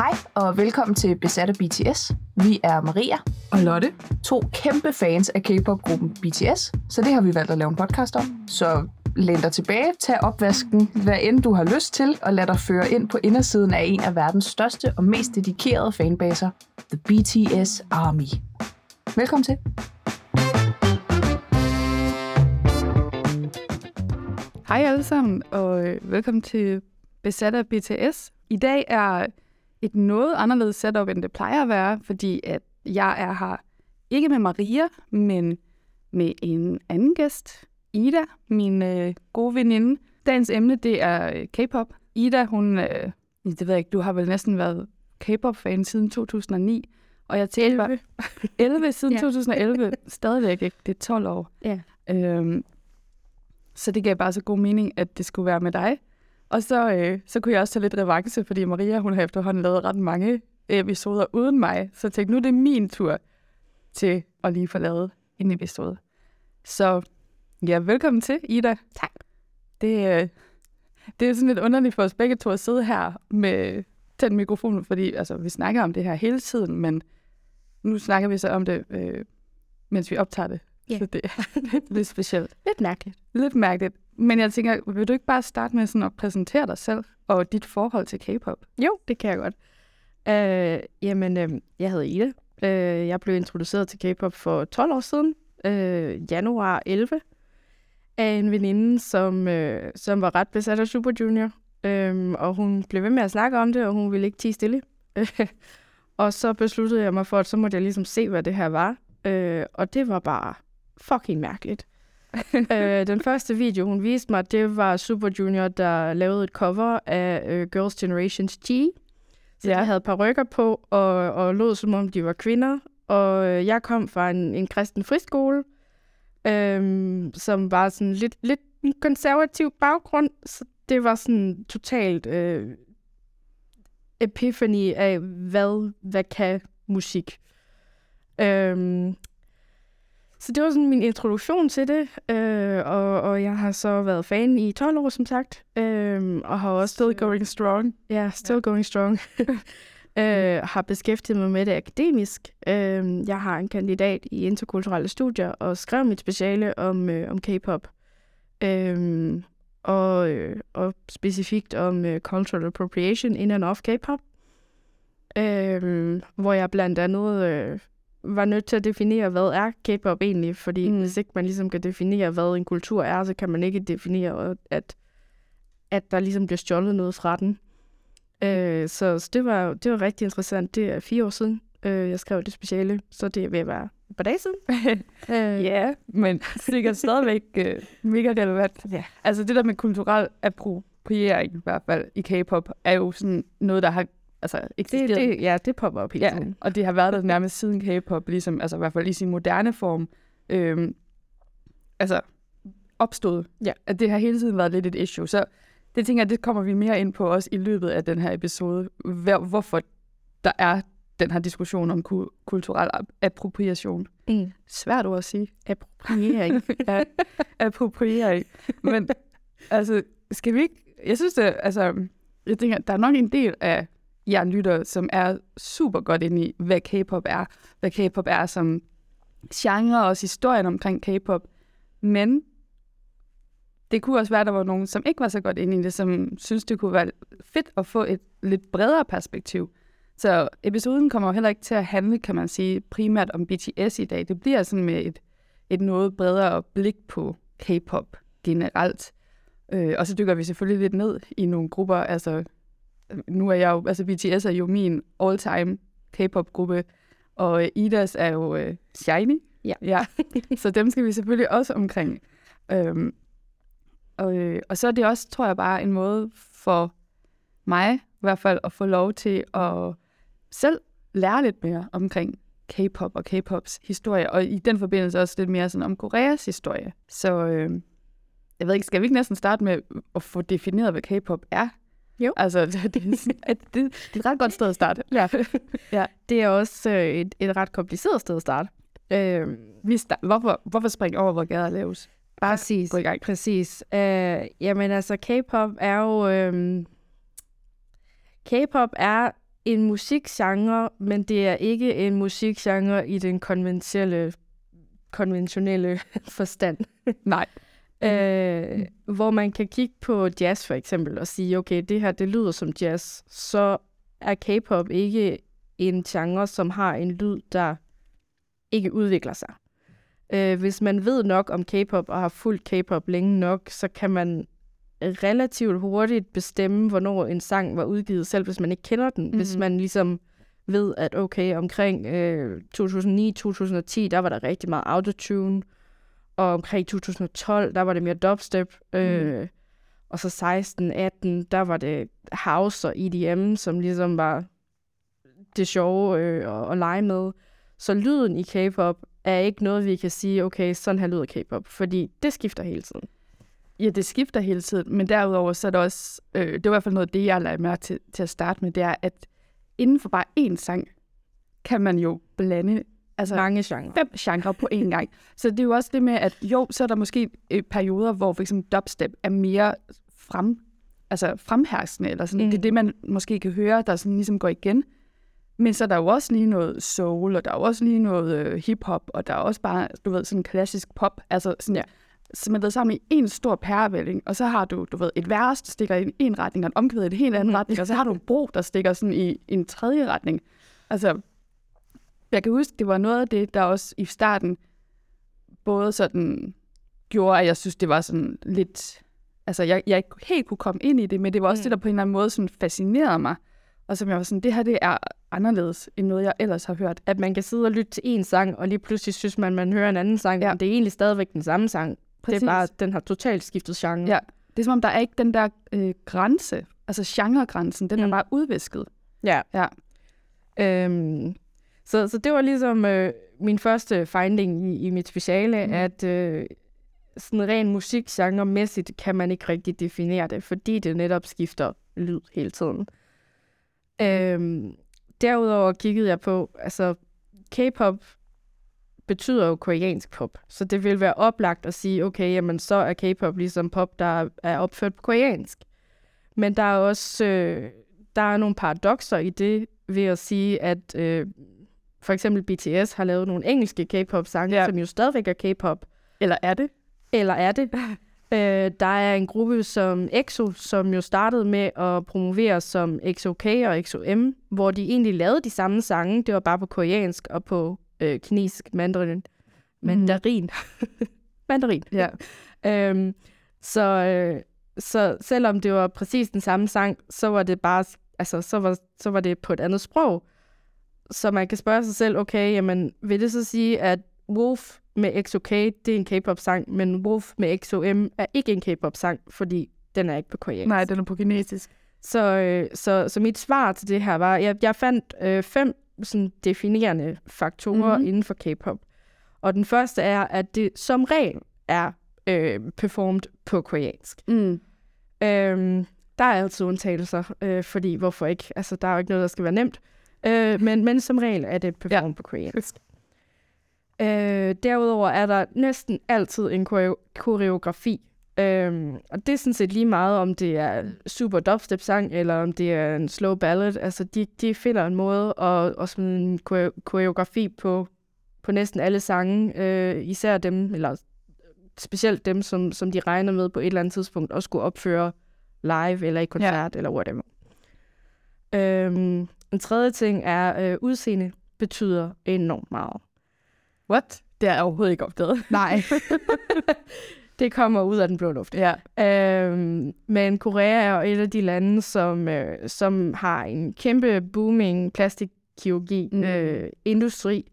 Hej og velkommen til Besat af BTS. Vi er Maria og Lotte. To kæmpe fans af K-pop-gruppen BTS, så det har vi valgt at lave en podcast om. Så læn dig tilbage, tag opvasken, hvad end du har lyst til, og lad dig føre ind på indersiden af en af verdens største og mest dedikerede fanbaser, The BTS Army. Velkommen til. Hej alle sammen, og øh, velkommen til Besat af BTS. I dag er et noget anderledes setup, end det plejer at være, fordi at jeg er her ikke med Maria, men med en anden gæst, Ida, min øh, gode veninde. Dagens emne, det er øh, K-pop. Ida, hun, øh, det ved jeg ikke, du har vel næsten været K-pop-fan siden 2009, og jeg tænkte 11. bare... 11 siden ja. 2011, stadigvæk ikke, det er 12 år. Ja. Øhm, så det gav bare så god mening, at det skulle være med dig. Og så, øh, så kunne jeg også tage lidt revanche, fordi Maria hun har efterhånden lavet ret mange episoder uden mig. Så jeg tænkte, nu er det min tur til at lige få lavet en episode. Så ja, velkommen til, Ida. Tak. Det, øh, det er sådan lidt underligt for os begge to at sidde her med den mikrofon, fordi altså, vi snakker om det her hele tiden, men nu snakker vi så om det, øh, mens vi optager det. Ja. Så det er lidt specielt. Lidt mærkeligt. Lidt mærkeligt. Men jeg tænker, vil du ikke bare starte med sådan at præsentere dig selv og dit forhold til K-pop? Jo, det kan jeg godt. Øh, jamen, øh, jeg hedder Ida. Øh, jeg blev introduceret til K-pop for 12 år siden, øh, januar 11, af en veninde, som, øh, som var ret besat af Super Junior. Øh, og hun blev ved med at snakke om det, og hun ville ikke tige stille. og så besluttede jeg mig for, at så måtte jeg ligesom se, hvad det her var. Øh, og det var bare fucking mærkeligt. øh, den første video, hun viste mig, det var Super Junior, der lavede et cover af øh, Girls' Generations G. Så jeg havde par rykker på, og, og lod som om de var kvinder. Og øh, jeg kom fra en, en kristen friskole, øh, som var sådan lidt, lidt en konservativ baggrund. Så det var sådan totalt øh, epiphany af, hvad, hvad kan musik. Øh, så det var sådan min introduktion til det, øh, og, og jeg har så været fan i 12 år, som sagt, øh, og har også... Still going strong. Ja, still yeah. going strong. øh, har beskæftiget mig med det akademisk. Øh, jeg har en kandidat i interkulturelle studier, og skrev mit speciale om, øh, om K-pop. Øh, og, øh, og specifikt om øh, cultural appropriation in and of K-pop. Øh, hvor jeg blandt andet... Øh, var nødt til at definere, hvad er K-pop egentlig, fordi mm. hvis ikke man ligesom kan definere, hvad en kultur er, så kan man ikke definere, at, at der ligesom bliver stjålet noget fra den. Øh, så, så det, var, det var rigtig interessant. Det er fire år siden, øh, jeg skrev det speciale, så det vil være et par dage siden. øh, ja, men sikkert stadigvæk øh, mega relevant. Ja. Altså det der med kulturel appropriering i hvert fald i K-pop, er jo sådan noget, der har altså, eksisteret. Det, det, ja, det popper op hele ja, tiden. og det har været der nærmest siden K-pop, ligesom, altså i hvert fald i sin moderne form, øhm, altså opstod. Ja. At det har hele tiden været lidt et issue. Så det tænker jeg, det kommer vi mere ind på også i løbet af den her episode, hvor, hvorfor der er den her diskussion om ku- kulturel appropriation. Mm. Svært ord at sige. Appropriering. ja, appropriering. Men altså, skal vi ikke... Jeg synes, det, altså, jeg tænker, der er nok en del af jeg lytter, som er super godt inde i, hvad K-pop er. Hvad K-pop er som genre, og også historien omkring K-pop. Men det kunne også være, at der var nogen, som ikke var så godt inde i det, som synes, det kunne være fedt at få et lidt bredere perspektiv. Så episoden kommer jo heller ikke til at handle, kan man sige, primært om BTS i dag. Det bliver sådan med et, et noget bredere blik på K-pop generelt. Øh, og så dykker vi selvfølgelig lidt ned i nogle grupper, altså nu er jeg jo, altså BTS er jo min all-time K-pop-gruppe, og Idas er jo uh, Shiny. Ja. ja. Så dem skal vi selvfølgelig også omkring. Øhm, og, øh, og så er det også, tror jeg, bare en måde for mig i hvert fald at få lov til at selv lære lidt mere omkring K-pop og K-pops historie, og i den forbindelse også lidt mere sådan om Koreas historie. Så øh, jeg ved ikke, skal vi ikke næsten starte med at få defineret, hvad K-pop er? Jo. Altså, det, det, det, det er et ret godt sted at starte. Ja. ja. Det er også øh, et, et ret kompliceret sted at starte. Øh, vi start, hvorfor, hvorfor springe over, hvor gader laves? Bare præcis. Præcis. Øh, jamen altså, K-pop er jo... Øh, K-pop er en musikgenre, men det er ikke en musikgenre i den konventionelle, konventionelle forstand. Nej. Øh, hvor man kan kigge på jazz for eksempel og sige, okay, det her det lyder som jazz, så er K-pop ikke en genre, som har en lyd, der ikke udvikler sig. Øh, hvis man ved nok om K-pop og har fulgt K-pop længe nok, så kan man relativt hurtigt bestemme, hvornår en sang var udgivet, selv hvis man ikke kender den. Mm-hmm. Hvis man ligesom ved, at okay, omkring øh, 2009-2010, der var der rigtig meget autotune, og omkring 2012, der var det mere dubstep, øh, mm. og så 16-18, der var det house og EDM, som ligesom var det sjove øh, at, at lege med. Så lyden i K-pop er ikke noget, vi kan sige, okay, sådan her lyder K-pop, fordi det skifter hele tiden. Ja, det skifter hele tiden, men derudover så er det også, øh, det er i hvert fald noget det, jeg lader mærke til, til at starte med, det er, at inden for bare én sang, kan man jo blande altså, mange genrer. fem genrer på én gang. Så det er jo også det med, at jo, så er der måske øh, perioder, hvor for eksempel dubstep er mere frem, altså fremherskende, eller sådan. Mm. Det er det, man måske kan høre, der sådan ligesom går igen. Men så er der jo også lige noget soul, og der er jo også lige noget øh, hip-hop, og der er også bare, du ved, sådan klassisk pop. Altså sådan, ja. smeltet sammen i en stor pærevælling, og så har du, du ved, et vers, der stikker i en retning, og en omkvæd i en helt anden retning, og så har du en bro, der stikker sådan i, i en tredje retning. Altså, jeg kan huske, det var noget af det, der også i starten både sådan gjorde, at jeg synes, det var sådan lidt... Altså, jeg, jeg ikke helt kunne komme ind i det, men det var også mm. det, der på en eller anden måde sådan fascinerede mig. Og som jeg var sådan, det her det er anderledes end noget, jeg ellers har hørt. At man kan sidde og lytte til en sang, og lige pludselig synes man, man hører en anden sang, ja. men det er egentlig stadigvæk den samme sang. Præcis. Det er bare, den har totalt skiftet genre. Ja, det er som om, der er ikke den der øh, grænse, altså genregrænsen, den mm. er bare udvisket. Ja. ja. Øhm, så, så det var ligesom øh, min første finding i, i mit speciale, mm. at øh, sådan ren musikgenre-mæssigt kan man ikke rigtig definere det, fordi det netop skifter lyd hele tiden. Øhm, derudover kiggede jeg på, altså K-pop betyder jo koreansk pop, så det vil være oplagt at sige, okay, jamen så er K-pop ligesom pop, der er opført på koreansk. Men der er også øh, der er nogle paradoxer i det ved at sige, at øh, for eksempel BTS har lavet nogle engelske K-pop-sange, ja. som jo stadigvæk er K-pop. Eller er det? Eller er det? øh, der er en gruppe som EXO, som jo startede med at promovere som XOK og XOM, hvor de egentlig lavede de samme sange. Det var bare på koreansk og på øh, kinesisk mandarin. Mandarin. Mm. mandarin. Ja. øhm, så, øh, så selvom det var præcis den samme sang, så var det bare, altså, så var, så var det på et andet sprog. Så man kan spørge sig selv, okay, jamen, vil det så sige, at Wolf med XOK, det er en K-pop-sang, men Wolf med XOM er ikke en K-pop-sang, fordi den er ikke på koreansk. Nej, den er på kinesisk. Så, øh, så, så mit svar til det her var, jeg, jeg fandt øh, fem sådan, definerende faktorer mm-hmm. inden for K-pop. Og den første er, at det som regel er øh, performet på koreansk. Mm. Øhm, der er altid undtagelser, øh, fordi hvorfor ikke? Altså, der er jo ikke noget, der skal være nemt. Øh, men, men som regel er det performet ja. på koreansk. Øh, derudover er der næsten altid en koreografi. Øh, og det er sådan set lige meget, om det er super dubstep-sang, eller om det er en slow ballad. Altså, de, de finder en måde at, at smide en koreografi på, på næsten alle sange. Øh, især dem, eller specielt dem, som, som de regner med på et eller andet tidspunkt, at skulle opføre live, eller i koncert, ja. eller whatever. Øh, en tredje ting er, øh, udseende betyder enormt meget. What? Det er jeg overhovedet ikke opdaget. Nej. det kommer ud af den blå luft. Ja. Øhm, men Korea er jo et af de lande, som, øh, som har en kæmpe booming plastikkirurgi-industri. Mm.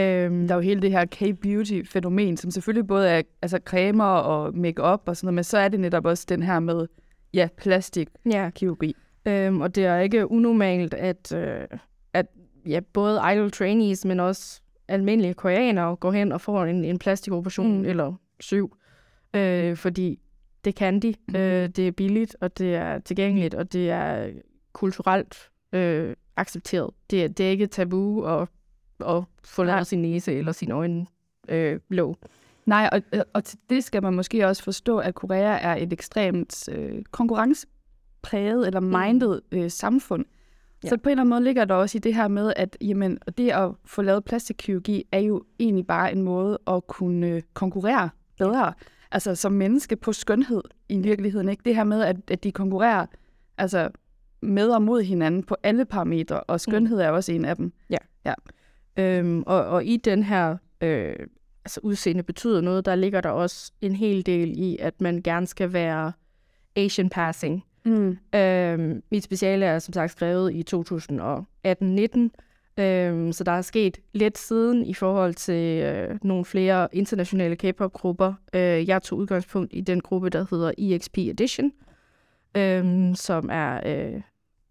Øhm, der er jo hele det her K-beauty-fænomen, som selvfølgelig både er altså, cremer og makeup og sådan noget, men så er det netop også den her med ja, plastikkirurgi. Ja. Øhm, og det er ikke unormalt, at, øh, at ja, både idol trainees, men også almindelige koreanere går hen og får en, en plastikoperation mm. eller syv. Øh, fordi det kan de. Mm. Øh, det er billigt, og det er tilgængeligt, og det er kulturelt øh, accepteret. Det, det er ikke tabu at, at få lavet sin næse eller sin øjne øh, blå. Nej, og, og til det skal man måske også forstå, at Korea er et ekstremt øh, konkurrencepræget eller mm. minded øh, samfund. Ja. Så på en eller anden måde ligger der også i det her med, at jamen, det at få lavet plastikkirurgi er jo egentlig bare en måde at kunne konkurrere bedre. Altså som menneske på skønhed i virkeligheden. Ikke? Det her med, at, at de konkurrerer altså, med og mod hinanden på alle parametre, og skønhed mm. er også en af dem. Ja. ja. Øhm, og, og i den her øh, altså udseende betyder noget, der ligger der også en hel del i, at man gerne skal være Asian passing. Mm. Øh, mit speciale er som sagt skrevet i 2018-19, øhm, så der er sket lidt siden i forhold til øh, nogle flere internationale K-pop-grupper. Øh, jeg tog udgangspunkt i den gruppe, der hedder EXP Edition, øh, som er øh,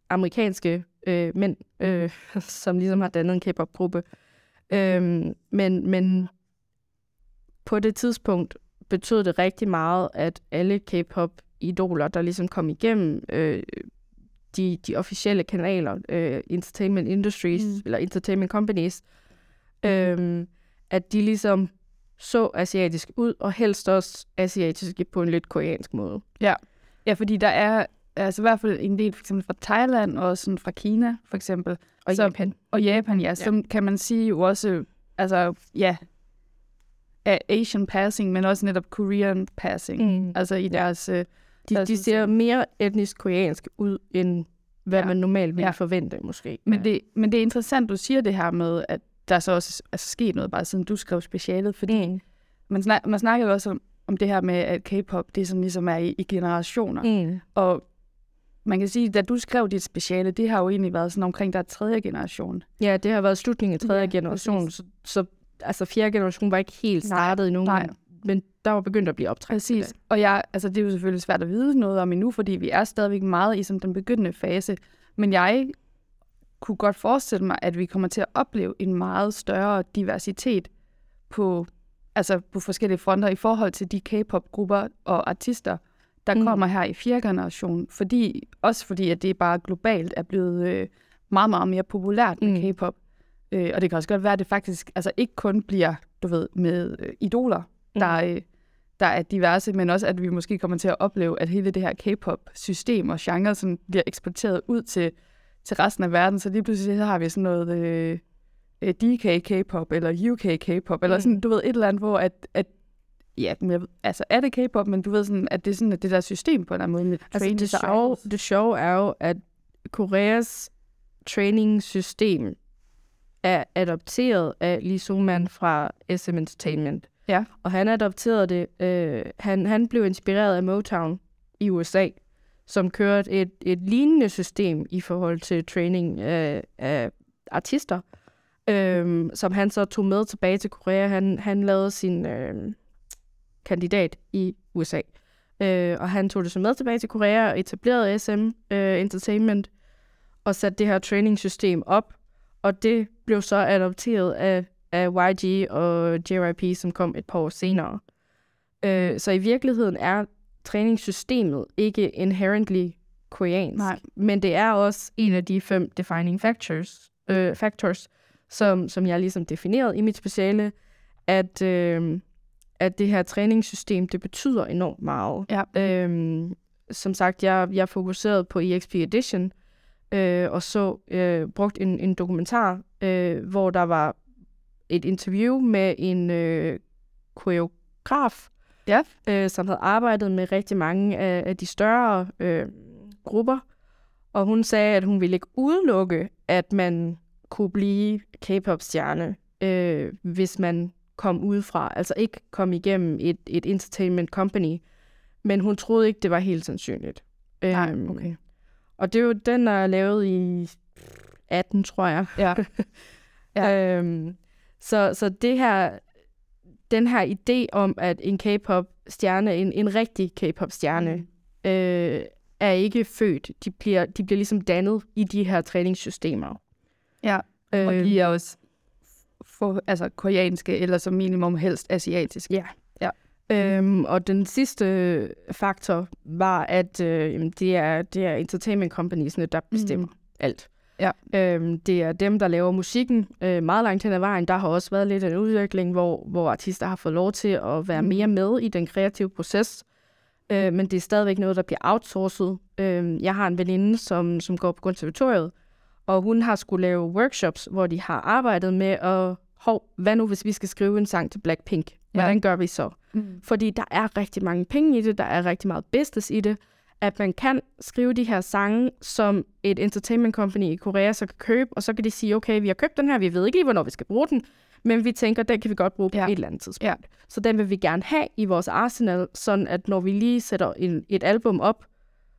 amerikanske øh, mænd, øh, som ligesom har dannet en K-pop-gruppe. Øh, men, men på det tidspunkt betød det rigtig meget, at alle K-pop K-pop-idoler, der ligesom kom igennem øh, de, de officielle kanaler, øh, entertainment industries, mm. eller entertainment companies, øh, at de ligesom så asiatisk ud, og helst også asiatiske på en lidt koreansk måde. Ja, ja fordi der er altså i hvert fald en del for eksempel fra Thailand og sådan fra Kina for eksempel. Og så, Japan. Og Japan, ja. ja. Så kan man sige jo også, altså ja, Asian passing, men også netop Korean passing. Mm. Altså i deres... Ja. De, deres, de ser mere etnisk koreansk ud, end hvad ja. man normalt ville ja. forvente, måske. Men, ja. det, men det er interessant, du siger det her med, at der så også er sket noget, bare siden du skrev specialet, fordi mm. man, snak, man snakker jo også om, om det her med, at K-pop, det som ligesom er i, i generationer. Mm. Og man kan sige, da du skrev dit speciale, det har jo egentlig været sådan omkring der tredje generation. Ja, det har været slutningen af tredje ja, generation, så, så altså fjerde generation var ikke helt startet endnu, nej. men der var begyndt at blive optrækket. Præcis, og jeg, altså, det er jo selvfølgelig svært at vide noget om endnu, fordi vi er stadigvæk meget i sådan, den begyndende fase, men jeg kunne godt forestille mig, at vi kommer til at opleve en meget større diversitet på, altså på forskellige fronter i forhold til de K-pop-grupper og artister, der mm. kommer her i fjerde generation. Fordi, også fordi, at det bare globalt er blevet øh, meget, meget mere populært med mm. K-pop. Øh, og det kan også godt være, at det faktisk altså ikke kun bliver, du ved, med øh, idoler, mm. der, øh, der er diverse, men også at vi måske kommer til at opleve, at hele det her K-pop-system og genre sådan, bliver eksporteret ud til, til resten af verden. Så lige pludselig så har vi sådan noget øh, øh DK K-pop eller UK K-pop, eller sådan, mm. du ved, et eller andet, hvor at, at ja, men, altså er det K-pop, men du ved sådan, at det er sådan, at det der system på en eller anden måde med altså, det, sjove, det sjove er jo, at Koreas training-system er adopteret af Lee Suman fra SM Entertainment. Ja. Og han adopterede det. Øh, han, han blev inspireret af Motown i USA, som kørte et, et lignende system i forhold til training af, af artister, øh, som han så tog med tilbage til Korea. Han, han lavede sin øh, kandidat i USA. Øh, og han tog det så med tilbage til Korea og etablerede SM øh, Entertainment og satte det her trainingssystem op, og det blev så adopteret af, af YG og JYP, som kom et par år senere. Øh, så i virkeligheden er træningssystemet ikke inherently koreansk, Nej. men det er også en af de fem defining factors, øh, factors som, som jeg ligesom definerede i mit speciale, at, øh, at det her træningssystem, det betyder enormt meget. Ja. Øh, som sagt, jeg, jeg fokuserede på EXP Edition, øh, og så øh, brugt en, en dokumentar, øh, hvor der var et interview med en øh, koreograf, ja. øh, som havde arbejdet med rigtig mange af, af de større øh, grupper. Og hun sagde, at hun ville ikke udelukke, at man kunne blive K-pop-stjerne, øh, hvis man kom udefra. Altså ikke kom igennem et, et entertainment company. Men hun troede ikke, det var helt sandsynligt. Nej, øhm, okay. Og det er jo den, der er lavet i 18, tror jeg. Ja. ja. øhm, så, så det her, den her idé om, at en K-pop-stjerne, en, en rigtig K-pop-stjerne, mm. øh, er ikke født. De bliver, de bliver ligesom dannet i de her træningssystemer. Ja, øh, og de er også for, altså, koreanske, eller som minimum helst asiatiske. Ja. Øhm, og den sidste faktor var, at øh, det, er, det er entertainment companiesne, der bestemmer mm. alt. Ja. Øhm, det er dem, der laver musikken øh, meget langt hen ad vejen. Der har også været lidt en udvikling, hvor, hvor artister har fået lov til at være mm. mere med i den kreative proces. Øh, men det er stadigvæk noget, der bliver outsourcet. Øh, jeg har en veninde, som, som går på konservatoriet, Og hun har skulle lave workshops, hvor de har arbejdet med at, hov, hvad nu hvis vi skal skrive en sang til Blackpink? Hvordan gør vi så? Mm. Fordi der er rigtig mange penge i det, der er rigtig meget business i det, at man kan skrive de her sange, som et entertainment company i Korea så kan købe, og så kan de sige, okay, vi har købt den her, vi ved ikke lige, hvornår vi skal bruge den, men vi tænker, den kan vi godt bruge på Ja. et eller andet tidspunkt. Ja. Så den vil vi gerne have i vores arsenal, sådan at når vi lige sætter en, et album op,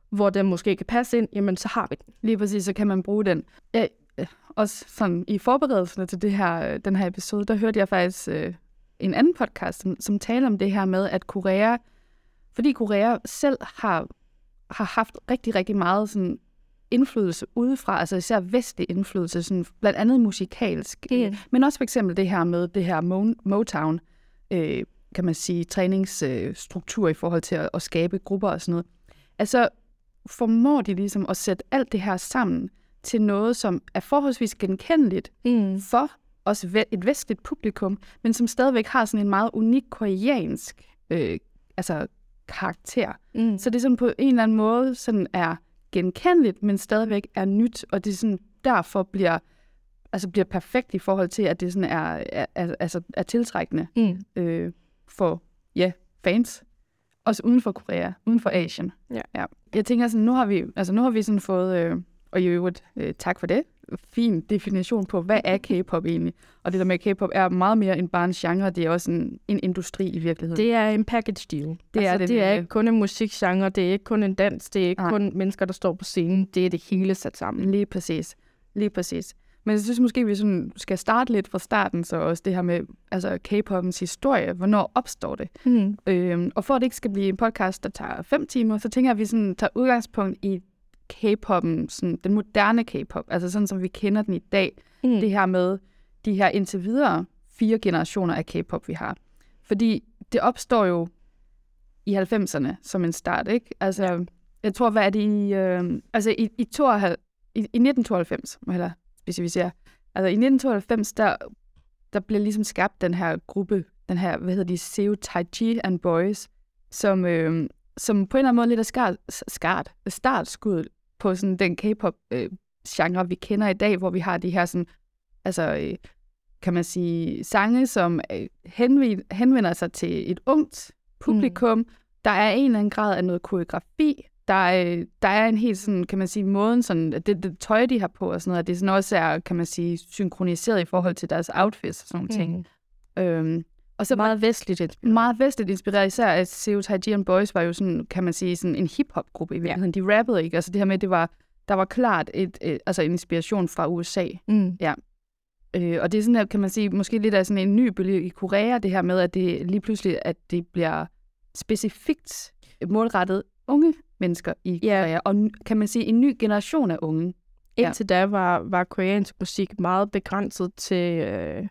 hvor den måske kan passe ind, jamen så har vi den. Lige præcis, så kan man bruge den. Ja, øh, også sådan i forberedelserne til det her, øh, den her episode, der hørte jeg faktisk øh, en anden podcast, som, som taler om det her med, at Korea, fordi Korea selv har, har haft rigtig, rigtig meget sådan indflydelse udefra, altså især vestlig indflydelse, sådan blandt andet musikalsk, Mm. men også for eksempel det her med det her Mo- Motown, øh, kan man sige, træningsstruktur i forhold til at, at skabe grupper og sådan noget. Altså formår de ligesom at sætte alt det her sammen til noget, som er forholdsvis genkendeligt Mm. for også et vestligt publikum, men som stadigvæk har sådan en meget unik koreansk øh, altså karakter. Mm. Så det er sådan på en eller anden måde sådan er genkendeligt, men stadigvæk er nyt, og det sådan derfor bliver altså bliver perfekt i forhold til, at det sådan er, er, er, altså er tiltrækkende Mm. øh, for ja, fans. Også uden for Korea, uden for Asien. Ja. ja. Jeg tænker sådan, nu har vi, altså nu har vi sådan fået, øh, og i øvrigt, øh, tak for det, fin definition på, hvad er K-pop egentlig? Og det der med, K-pop er meget mere end bare en genre, det er også en, en industri i virkeligheden. Det er en package deal. Det Det er altså, det det er ikke kun en musikgenre, det er ikke kun en dans, det er ikke Nej. kun mennesker, der står på scenen, det er det hele sat sammen. Lige præcis. Lige præcis. Men jeg synes måske, vi sådan skal starte lidt fra starten, så også det her med altså K-popens historie. Hvornår opstår det? Mm. Øhm, og for at det ikke skal blive en podcast, der tager fem timer, så tænker jeg, at vi sådan tager udgangspunkt i K-poppen, sådan den moderne K-pop, altså sådan som vi kender den i dag. Mm. Det her med de her indtil videre fire generationer af K-pop, vi har. Fordi det opstår jo i 90'erne som en start, ikke? Altså, jeg tror, hvad er det i... Øh, altså, i, i, 92, i, i 1992, må jeg hellere specificere. Altså, i 1992, der, der blev ligesom skabt den her gruppe, den her, hvad hedder de, Seo Taiji and Boys, som, øh, som på en eller anden måde lidt er skart, skart, startskuddet på sådan den K-pop øh, genre, vi kender i dag, hvor vi har de her sådan, altså, øh, kan man sige, sange, som øh, henvend, henvender sig til et ungt publikum. Mm. Der er en eller anden grad af noget koreografi. Der er, der er en helt sådan, kan man sige, måden, sådan, det, det tøj, de har på og sådan noget, det sådan også er, kan man sige, synkroniseret i forhold til deres outfits og sådan nogle ting. Mm. Øhm, og så meget vestligt inspireret. meget vestligt inspireret, især at Seo Taiji and Boys var jo sådan, kan man sige, sådan en hip-hop-gruppe i virkeligheden. Ja. De rappede ikke, altså det her med, det var, der var klart et, et, altså en inspiration fra USA. Mm. Øh, og det er sådan, at, kan man sige, måske lidt af sådan en ny bølge i Korea, det her med, at det lige pludselig, at det bliver specifikt målrettet unge mennesker i Ja. Korea, og kan man sige, en ny generation af unge. Ja. Indtil da var, var koreansk musik meget begrænset til, øh,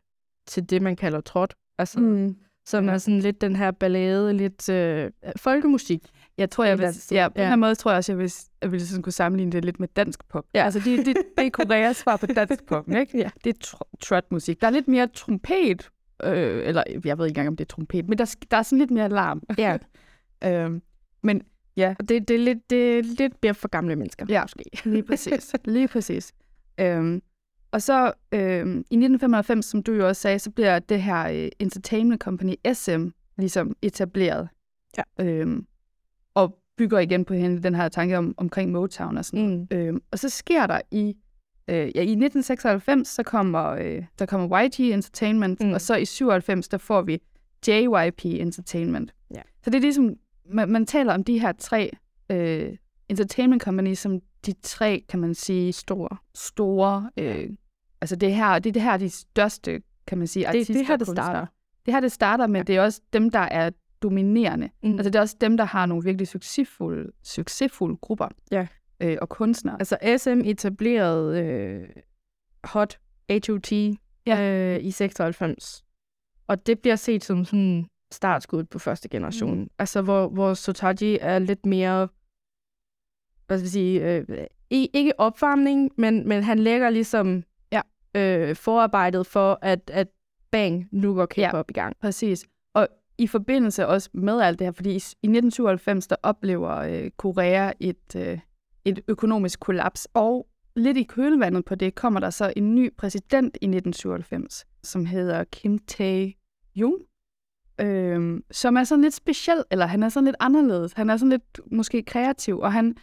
til det, man kalder trot. Altså, mm. Som Ja. er sådan lidt den her ballade, lidt øh, folkemusik. Jeg tror, jeg vil, ja, på ja. Ja. en eller anden måde tror jeg også, jeg vil, jeg vil sådan kunne sammenligne det lidt med dansk pop. Ja. Altså, det, det, det er Koreas svar på dansk pop, ikke? Ja. Det er tr- trot-musik. Der er lidt mere trompet, øh, eller jeg ved ikke engang, om det er trompet, men der, der er sådan lidt mere larm. Ja. øhm, men ja, Og det, det, er lidt, det er lidt mere for gamle mennesker. Ja, måske. Lige præcis. Lige præcis. Øhm, og så øhm, i 1995, som du jo også sagde, så bliver det her øh, entertainment company SM ligesom etableret. Ja. Øhm, og bygger igen på hende den her tanke om, omkring Motown og sådan Mm. Øhm, og så sker der i, øh, ja, i 1996, så kommer, øh, der kommer YG Entertainment. Mm. og så i 97, der får vi JYP Entertainment. Ja. Så det er ligesom, man, man taler om de her tre øh, entertainment companies som de tre, kan man sige, Store. store, øh, altså det her, det er det her de største, kan man sige, Det, artister. det her, det og kunstnere. starter. Det her, det starter, men ja. det er også dem, der er dominerende. Mm. Altså det er også dem, der har nogle virkelig succesfulde, succesfulde grupper Ja. øh, og kunstnere. Altså SM etablerede øh, Hot HOT Ja. øh, i 96. Og det bliver set som sådan startskuddet på første generation. Mm. Altså hvor, hvor Sotaji er lidt mere, hvad skal jeg sige, øh, ikke opvarmning, men, men han lægger ligesom. Øh, forarbejdet for, at, at bang, nu går K-pop ja. i gang. Præcis. Og i forbindelse også med alt det her, fordi i, i 1997, der oplever øh, Korea et, øh, et økonomisk kollaps, og lidt i kølvandet på det, kommer der så en ny præsident i 1997, som hedder Kim Tae-jung, øh, som er sådan lidt speciel, eller han er sådan lidt anderledes. Han er sådan lidt måske kreativ, og han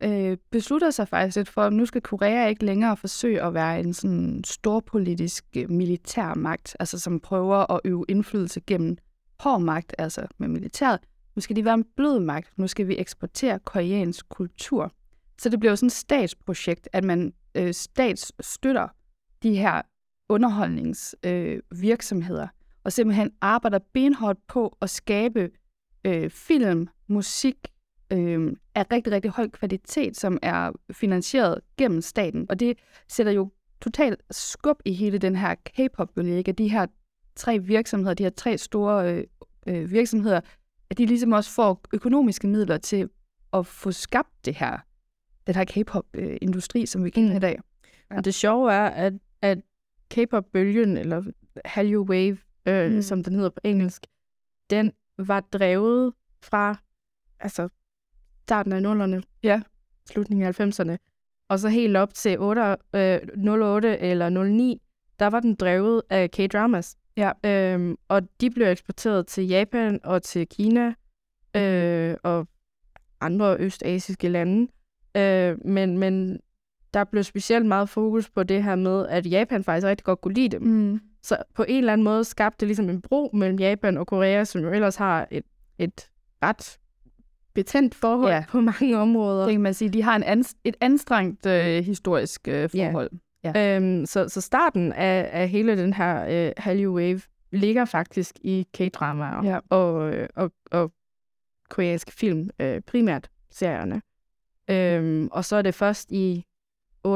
øh, beslutter sig faktisk lidt for, at nu skal Korea ikke længere forsøge at være en sådan storpolitisk øh, militær magt, altså som prøver at øve indflydelse gennem hård magt, altså med militæret. Nu skal de være en blød magt. Nu skal vi eksportere koreansk kultur. Så det bliver jo sådan et statsprojekt, at man øh, statsstøtter de her underholdningsvirksomheder, øh, og simpelthen arbejder benhårdt på at skabe øh, film, musik øh, af rigtig, rigtig høj kvalitet, som er finansieret gennem staten. Og det sætter jo totalt skub i hele den her K-pop-bølge, at de her tre virksomheder, de her tre store øh, øh, virksomheder, at de ligesom også får økonomiske midler til at få skabt det her, den her K-pop-industri, som vi kender mm. i dag. Ja. Og det sjove er, at, at K-pop-bølgen, eller Hallyu Wave, øh, mm. som den hedder på engelsk, den var drevet fra altså starten af nullerne, ja. slutningen af 90'erne, og så helt op til 8, øh, 08 eller 09, der var den drevet af K-dramas. Ja. Øhm, og de blev eksporteret til Japan og til Kina mm. øh, og andre østasiske lande. Øh, men, men der blev specielt meget fokus på det her med, at Japan faktisk rigtig godt kunne lide dem. Mm. Så på en eller anden måde skabte det ligesom en bro mellem Japan og Korea, som jo ellers har et, et ret betændt forhold ja. på mange områder. Det kan man sige. De har en ans- et anstrengt øh, historisk øh, forhold. Ja. Ja. Øhm, så, så starten af, af hele den her øh, Hallyu Wave ligger faktisk i K-dramaer ja. og, øh, og, og koreanske film, øh, primært serierne. Øhm, og så er det først i 8-9,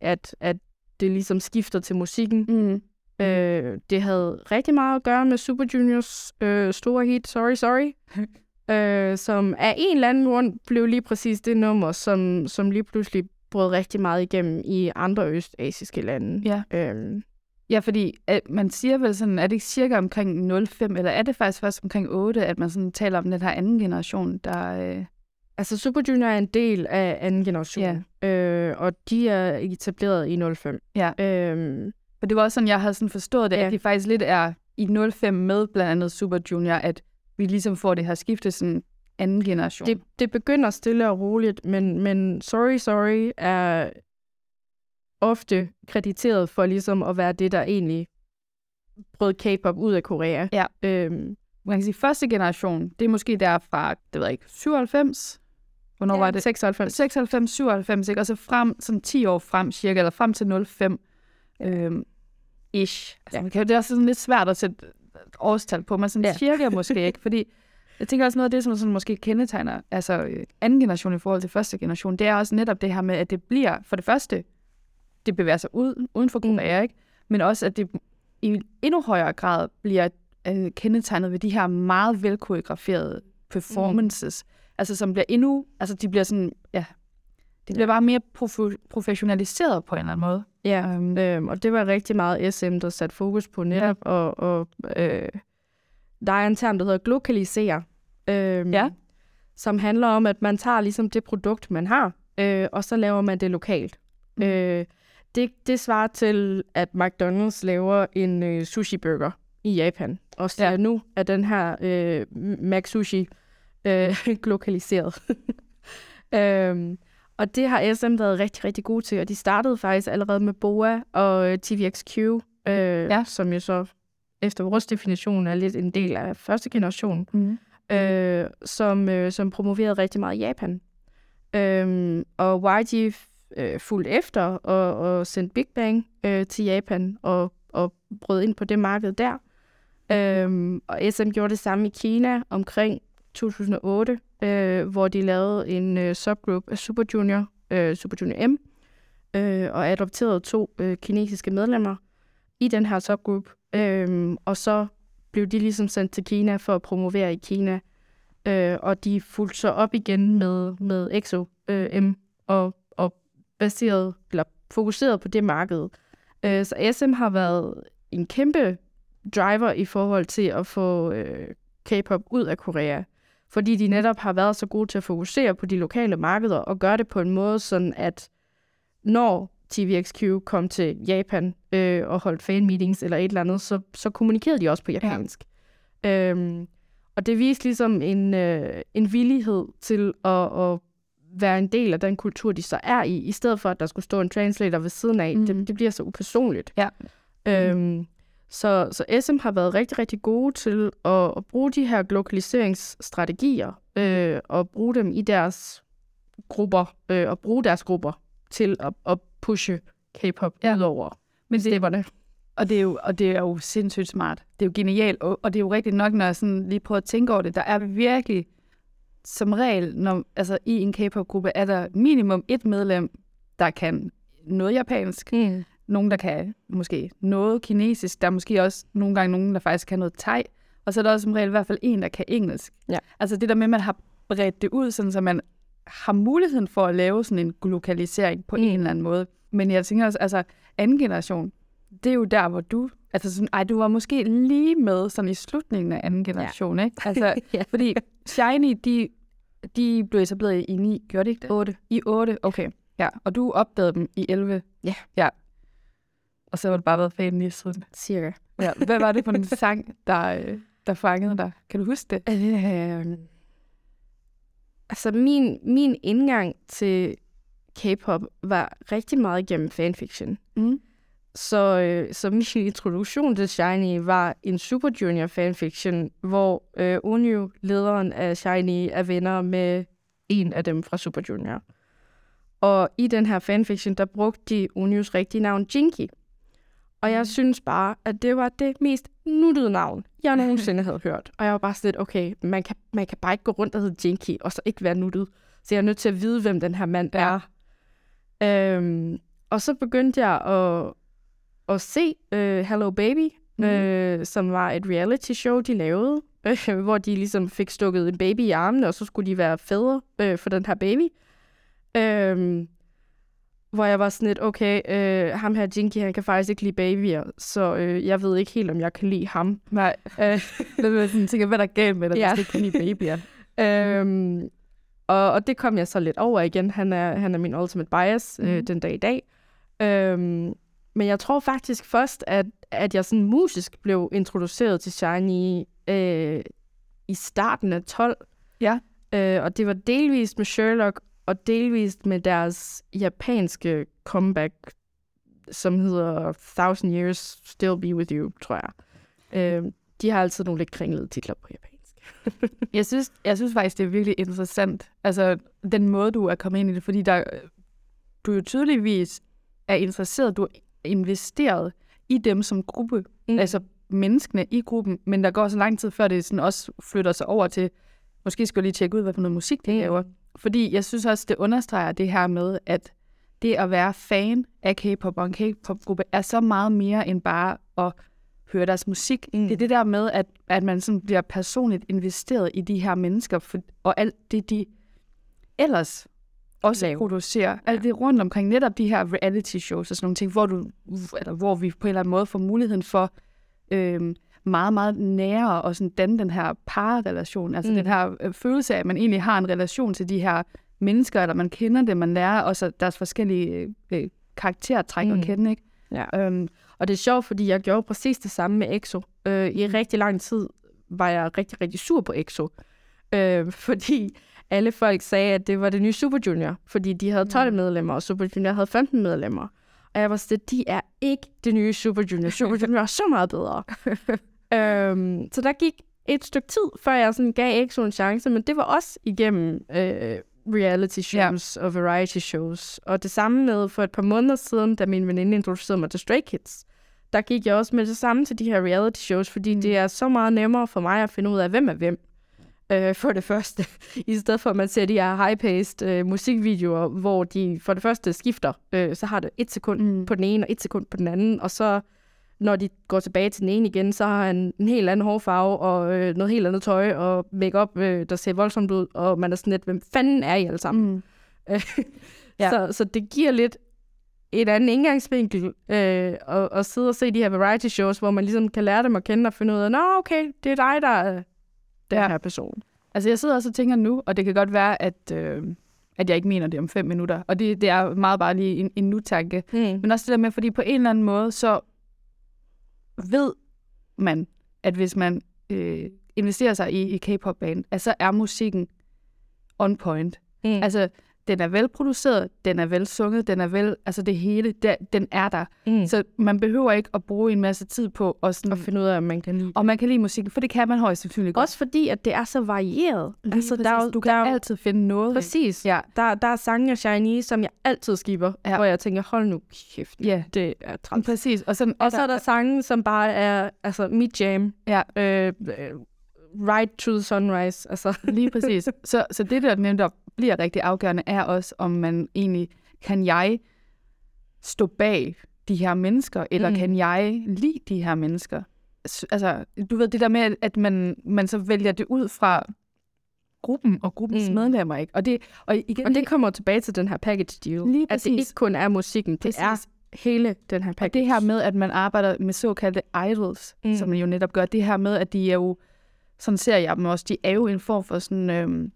at, at det ligesom skifter til musikken. Mm. Øh, det havde rigtig meget at gøre med Super Juniors øh, store hit, Sorry Sorry, øh, som af en eller anden grund blev lige præcis det nummer, som, som lige pludselig brød rigtig meget igennem i andre østasiske lande. Ja. Øhm. Ja, fordi at man siger vel sådan, er det ikke cirka omkring 05, eller er det faktisk først omkring 8, at man sådan taler om den her anden generation, der... Øh... Altså Super Junior er en del af anden generation, ja. øh, og de er etableret i 05. Ja. Øhm. Og det var også sådan, jeg havde sådan forstået det, ja. at de faktisk lidt er i 05 med blandt andet Super Junior, at vi ligesom får det her skifte sådan anden generation. Det, det begynder stille og roligt, men, men Sorry Sorry er ofte krediteret for ligesom at være det, der egentlig brød K-pop ud af Korea. Ja. Øhm. Man kan sige, første generation, det er måske der fra, det ved jeg ikke, 97? Hvornår ja, var det? 96. 96, 97, ikke? Og så frem, sådan 10 år frem cirka, eller frem til 05. Øhm, ish. Altså, ja. Det er også sådan lidt svært at sætte årstal på, men sådan ja. cirka måske ikke, fordi jeg tænker også noget af det, som sådan måske kendetegner altså øh, anden generation i forhold til første generation, det er også netop det her med, at det bliver, for det første, det bevæger sig ud, uden for Korea, mm. ikke? men også, at det i endnu højere grad bliver øh, kendetegnet ved de her meget velkoreograferede performances, mm. altså som bliver endnu, altså de bliver sådan, ja, det bliver bare mere prof- professionaliseret på en eller anden måde. Ja, øhm, og det var rigtig meget SM, der satte fokus på netop, ja. og, og øh, der er en term, der hedder glokalisere, øh, ja. som handler om, at man tager ligesom det produkt, man har, øh, og så laver man det lokalt. Mm. Øh, det, det svarer til, at McDonald's laver en øh, sushi-burger i Japan, og så ja. nu er den her øh, Mac Sushi øh, glokaliseret. øh, og det har SM været rigtig, rigtig gode til, og de startede faktisk allerede med BOA og TVXQ, øh, ja. som jo så efter vores definition er lidt en del af første generation, mm. øh, som, øh, som promoverede rigtig meget i Japan. Øh, og YG øh, fulgte efter og, og sendte Big Bang øh, til Japan og, og brød ind på det marked der. Øh, og SM gjorde det samme i Kina omkring 2008, øh, hvor de lavede en øh, subgroup af Super Junior, øh, Super Junior M, øh, og adopterede to øh, kinesiske medlemmer i den her subgroup. Øh, og så blev de ligesom sendt til Kina for at promovere i Kina. Øh, og de fulgte så op igen med, med EXO øh, M og, og baseret, eller fokuseret på det marked. Øh, så SM har været en kæmpe driver i forhold til at få øh, K-pop ud af Korea fordi de netop har været så gode til at fokusere på de lokale markeder og gøre det på en måde, sådan at når TVXQ kom til Japan øh, og holdt fan-meetings eller et eller andet, så, så kommunikerede de også på japansk. Ja. Øhm, og det viste ligesom en, øh, en villighed til at, at være en del af den kultur, de så er i, i stedet for, at der skulle stå en translator ved siden af. Mm. Det, det bliver så upersonligt. Ja. Øhm, så, så SM har været rigtig, rigtig gode til at, at bruge de her lokaliseringsstrategier øh, og bruge dem i deres grupper, øh, og bruge deres grupper til at, at pushe K-pop ja. ud over Men det, stepperne. Og det, er jo, og det er jo sindssygt smart. Det er jo genialt, og, og det er jo rigtigt nok, når jeg sådan lige prøver at tænke over det. Der er virkelig, som regel, når, altså i en K-pop-gruppe, er der minimum et medlem, der kan noget japansk, Mm. Nogen, der kan måske noget kinesisk, der er måske også nogle gange nogen, der faktisk kan noget thai, og så er der også som regel i hvert fald en, der kan engelsk. Ja. Altså det der med, at man har bredt det ud, sådan, så man har muligheden for at lave sådan en lokalisering på mm. en eller anden måde. Men jeg tænker også, altså anden generation, det er jo der, hvor du, altså sådan, ej, du var måske lige med sådan i slutningen af anden generation, ja. ikke? Altså, ja. fordi Shiny, de, de blev etableret i 9, gjorde de ikke det? 8. I 8, okay. Ja, og du opdagede dem i 11. Ja. Ja. Og så har du bare været fan lige siden. Cirka. Ja. Hvad var det for en sang, der, øh, der fangede dig? Kan du huske det? Øh, altså, min, min indgang til K-pop var rigtig meget gennem fanfiction. Mm. Så, øh, så min introduktion til Shiny var en Super Junior fanfiction, hvor øh, Onyu, lederen af Shiny, er venner med en af dem fra Super Junior. Og i den her fanfiction, der brugte de Onyus rigtige navn, Jinky. Og jeg synes bare, at det var det mest nuttede navn, jeg nogensinde havde hørt. Og jeg var bare sådan lidt, okay, man kan, man kan bare ikke gå rundt og hedde Jinky, og så ikke være nuttet. Så jeg er nødt til at vide, hvem den her mand Ja. er. Øhm, og så begyndte jeg at, at se uh, Hello Baby, mm. øh, som var et reality show, de lavede, øh, hvor de ligesom fik stukket en baby i armene, og så skulle de være fædre øh, for den her baby. Øhm, hvor jeg var sådan lidt, okay, øh, ham her Jinky, han kan faktisk ikke lide babyer, så øh, jeg ved ikke helt, om jeg kan lide ham. Nej. Øh, Det var sådan, tænker, hvad der er galt med dig, Ja. hvis ikke kan lide babyer. øhm, og, og det kom jeg så lidt over igen. Han er, han er min ultimate bias øh, Mhm. den dag i dag. Øhm, men jeg tror faktisk først, at, at jeg sådan musisk blev introduceret til Shiny øh, i starten af 12. Ja. Øh, og det var delvist med Sherlock, og delvist med deres japanske comeback, som hedder Thousand Years Still Be With You, tror jeg. Øh, de har altid nogle lidt kringlede titler på japansk. Jeg synes, jeg synes faktisk, det er virkelig interessant, altså den måde, du er kommet ind i det, fordi der, du jo tydeligvis er interesseret, du er investeret i dem som gruppe, mm. altså menneskene i gruppen, men der går så lang tid, før det sådan også flytter sig over til, måske skal jeg lige tjekke ud, hvad for noget musik de laver. Fordi jeg synes også, det understreger det her med, at det at være fan af K-pop og en K-pop-gruppe er så meget mere end bare at høre deres musik. Mm. Det er det der med, at, at man sådan bliver personligt investeret i de her mennesker, for, og alt det, de ellers også Laver. producerer. Alt det rundt omkring, netop de her reality shows og sådan nogle ting, hvor, du, eller hvor vi på en eller anden måde får muligheden for øhm, meget, meget nære og sådan danne den her parrelation. Altså Mm. mm. den her øh, følelse af, at man egentlig har en relation til de her mennesker, eller man kender dem, man lærer også deres forskellige øh, øh, karaktertræk mm. Mm. at kende, ikke? Ja. Øhm, Og det er sjovt, fordi jeg gjorde præcis det samme med EXO. Øh, I rigtig lang tid var jeg rigtig, rigtig sur på EXO. Øh, fordi alle folk sagde, at det var det nye Super Junior. Fordi de havde 12 medlemmer, og Super Junior havde 15 medlemmer. Og jeg var sådan, de er ikke det nye Super Junior. Super Junior er så meget bedre. øhm, så der gik et stykke tid, før jeg sådan gav EXO en chance, men det var også igennem øh, reality shows ja. og variety shows. Og det samme med for et par måneder siden, da min veninde introducerede mig til Stray Kids, der gik jeg også med det samme til de her reality shows, fordi mm. det er så meget nemmere for mig at finde ud af, hvem er hvem. Øh, for det første, i stedet for at man ser de her high-paced øh, musikvideoer, hvor de for det første skifter, øh, så har det et sekund mm. På den ene og et sekund på den anden, og så når de går tilbage til den ene igen, så har han en helt anden hårfarve og øh, noget helt andet tøj og makeup, øh, der ser voldsomt ud, og man er sådan lidt, hvem fanden er I alle sammen? mm. Ja. Så, så det giver lidt et andet indgangsvinkel øh, at, at sidde og se de her variety shows, hvor man ligesom kan lære dem at kende og finde ud af, nå okay, det er dig, der er den Ja. her person. Altså jeg sidder også og tænker nu, og det kan godt være, at, øh, at jeg ikke mener det om fem minutter. Og det, det er meget bare lige en, en nutanke. Mm. Men også det der med, fordi på en eller anden måde, så ved man, at hvis man øh, investerer sig i, i K-pop-band, at så er musikken on point. Mm. Altså, den er velproduceret, den er velsunget, den er vel, altså det hele, der, den er der. mm. Så man behøver ikke at bruge en masse tid på at sådan, at finde ud af, om man kan lide og man kan lide musikken, for det kan man højst sandsynligt godt. Også fordi, at det er så varieret. Lige altså, der præcis. jo- du kan der er altid finde noget. Præcis. Ja. Der, der er sange af Chinese, som jeg altid skipper, Ja. hvor jeg tænker, hold nu kæft, Ja, det er træls. præcis. Og, sådan, Og så er der sange, som bare er altså, mit jam. Ja. Øh, øh, right to the sunrise. Altså. Lige præcis. Så, så det, der netop bliver rigtig afgørende, er også, om man egentlig, kan jeg stå bag de her mennesker, eller mm. Kan jeg lide de her mennesker? Altså, du ved, det der med, at man, man så vælger det ud fra gruppen og gruppens mm. Mm. medlemmer, ikke? Og det, og igen, Og det kommer tilbage til den her package deal. Lige At det ikke kun er musikken, det Præcis. er hele den her Og package. det her med, at man arbejder med såkaldte idols. Mm. som man jo netop gør, det her med, at de er jo, sådan ser jeg dem også, de er jo en form for sådan øhm,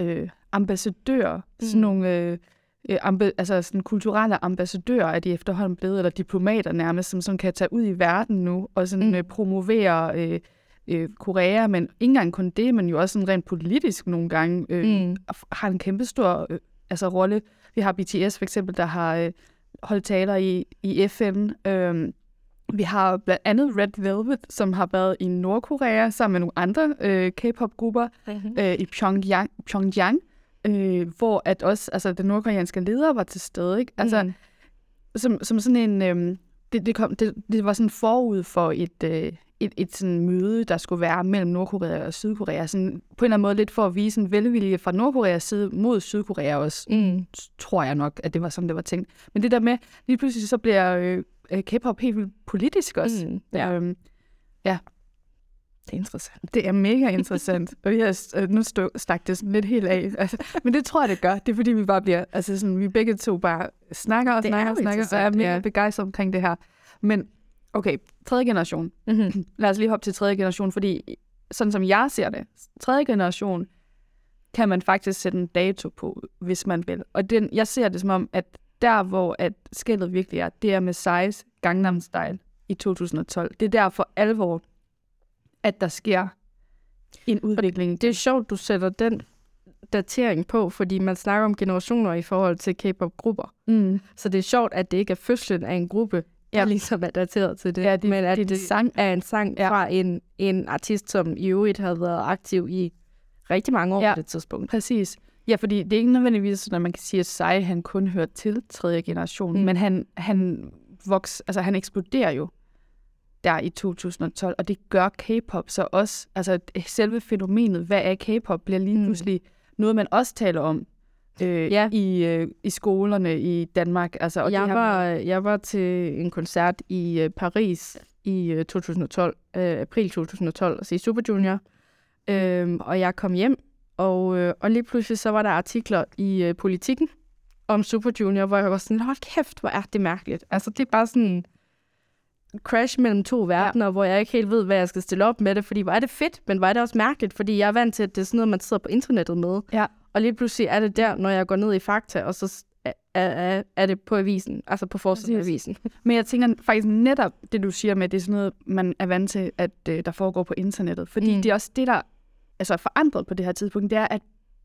øh, ambassadører, mm. sådan Mm. nogle øh, øh, ambe, altså sådan kulturelle ambassadører er de efterhånden blevet, eller diplomater nærmest, som sådan kan tage ud i verden nu og sådan Mm. øh, promovere øh, øh, Korea, men ikke engang kun det, men jo også sådan rent politisk nogle gange, øh, mm. Mm. har en kæmpe stor øh, altså, rolle. Vi har BTS for eksempel, der har øh, holdt taler i, i FN. Øh, vi har blandt andet Red Velvet, som har været i Nordkorea sammen med nogle andre øh, K-pop-grupper Mm-hmm. øh, i Pyongyang, Pyongyang øh, hvor at også altså, den nordkoreanske leder var til stede. Ikke? Altså, Mm. som, som sådan en... Øh, det, det, kom, det, det var sådan forud for et, øh, et, et sådan møde, der skulle være mellem Nordkorea og Sydkorea. Sådan, på en eller anden måde lidt for at vise en velvilje fra Nordkoreas side mod Sydkorea også, Mm. tror jeg nok, at det var sådan, det var tænkt. Men det der med, lige pludselig så bliver øh, øh, K-pop helt politisk også. Mm. Ja, Øhm, det er interessant. det er mega interessant. og har øh, nu stå, stak det sådan lidt helt af. Altså, men det tror jeg, det gør. Det er fordi, vi bare bliver, altså sådan, vi begge to bare snakker og Det snakker er og snakker, og er mega ja. begejstret omkring det her. Men okay, tredje generation. Mm-hmm. Lad os lige hoppe til tredje generation, fordi sådan som jeg ser det, tredje generation kan man faktisk sætte en dato på, hvis man vil. Og den, jeg ser det som om, at der, hvor at skældet virkelig er, det er med Size Gangnam Style i 2012. Det er der for alvor, at der sker en udvikling. Det er sjovt, du sætter den datering på, fordi man snakker om generationer i forhold til K-pop-grupper. mm. Så det er sjovt, at det ikke er fødslen af en gruppe, der Ja. ligesom er dateret til det, Ja, det- men at det er det, sang. er en sang Ja. fra en, en artist, som i øvrigt havde været aktiv i rigtig mange år Ja. på det tidspunkt. Præcis. Ja, fordi det er ikke nødvendigvis sådan, at man kan sige, at Sai han kun hører til tredje generation. Mm. men han, han voks, altså han eksploderer jo der i 2012, og det gør K-pop så også. Altså selve fænomenet, hvad er K-pop, bliver lige Mm. pludselig noget, man også taler om øh, Ja. i, øh, i skolerne i Danmark. Altså, og jeg, det her var, jeg var til en koncert i øh, Paris i øh, 2012, øh, april 2012, altså i Super Junior. Øhm, og jeg kom hjem, og, øh, og lige pludselig så var der artikler i øh, politikken om Super Junior, hvor jeg var sådan, hold kæft, hvor er det mærkeligt. Altså det er bare sådan crash mellem to verdener, ja. hvor jeg ikke helt ved, hvad jeg skal stille op med det, fordi hvor er det fedt, men hvor er det også mærkeligt, fordi jeg er vant til, at det er sådan noget, man sidder på internettet med. Ja. Og lige pludselig er det der, når jeg går ned i Fakta, og så er, er, er det på avisen, altså på forsiden af avisen. Men jeg tænker faktisk netop det, du siger med, det er sådan noget, man er vant til, at øh, der foregår på internettet. Fordi. Mm. det er også det, der altså, er forandret på det her tidspunkt, det er, at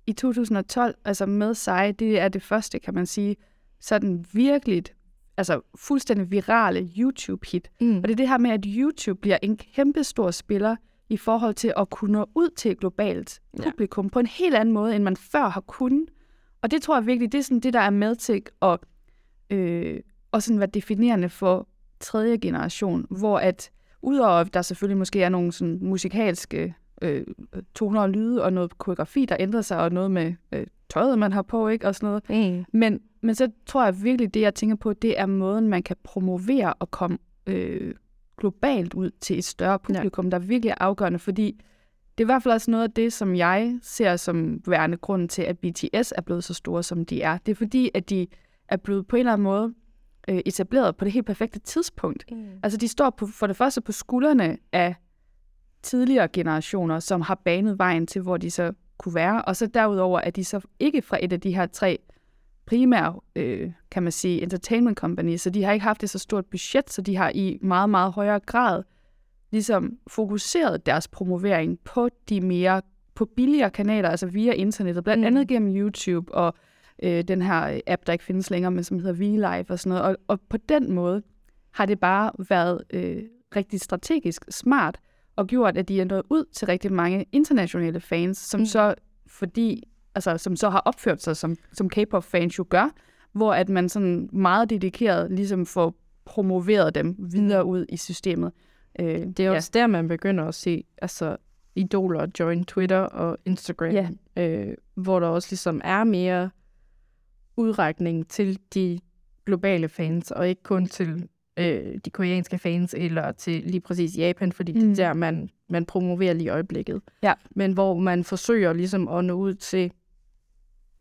i 2012, altså med sig, det er det første, kan man sige, sådan virkelig, altså fuldstændig virale YouTube-hit. Mm. Og det er det her med, at YouTube bliver en kæmpe stor spiller i forhold til at kunne nå ud til et globalt Ja. publikum på en helt anden måde, end man før har kunnet. Og det tror jeg virkelig, det er sådan det, der er med til at øh, og sådan være definerende for tredje generation, hvor at udover at der selvfølgelig måske er nogle sådan musikalske øh, toner og lyde og noget koreografi, der ændrer sig, og noget med øh, tøjet, man har på, ikke? Og sådan noget. Mm. Men, men så tror jeg virkelig, det jeg tænker på, det er måden, man kan promovere og komme øh, globalt ud til et større publikum, ja. der virkelig er afgørende, fordi det er i hvert fald også noget af det, som jeg ser som værende grund til, at BTS er blevet så store, som de er. Det er fordi, at de er blevet på en eller anden måde øh, etableret på det helt perfekte tidspunkt. Mm. Altså, de står på, for det første på skuldrene af tidligere generationer, som har banet vejen til, hvor de så kunne være. Og så derudover er de så ikke fra et af de her tre primære, øh, kan man sige, entertainment companies, så de har ikke haft et så stort budget, så de har i meget, meget højere grad ligesom fokuseret deres promovering på de mere på billigere kanaler, altså via internettet, blandt andet gennem YouTube og øh, den her app, der ikke findes længere, men som hedder VLive og sådan noget. Og, og på den måde har det bare været øh, rigtig strategisk smart og gjort, at de er nået ud til rigtig mange internationale fans, som mm. så fordi altså, som så har opført sig, som, som K-pop-fans jo gør, hvor at man sådan meget dedikeret ligesom får promoveret dem videre ud i systemet. Øh, det er også ja. der, man begynder at se altså, idoler join Twitter og Instagram, ja. øh, hvor der også ligesom er mere udrækning til de globale fans, og ikke kun til øh, de koreanske fans, eller til lige præcis Japan, fordi mm. det er der, man, man promoverer lige i øjeblikket. Ja. Men hvor man forsøger ligesom at nå ud til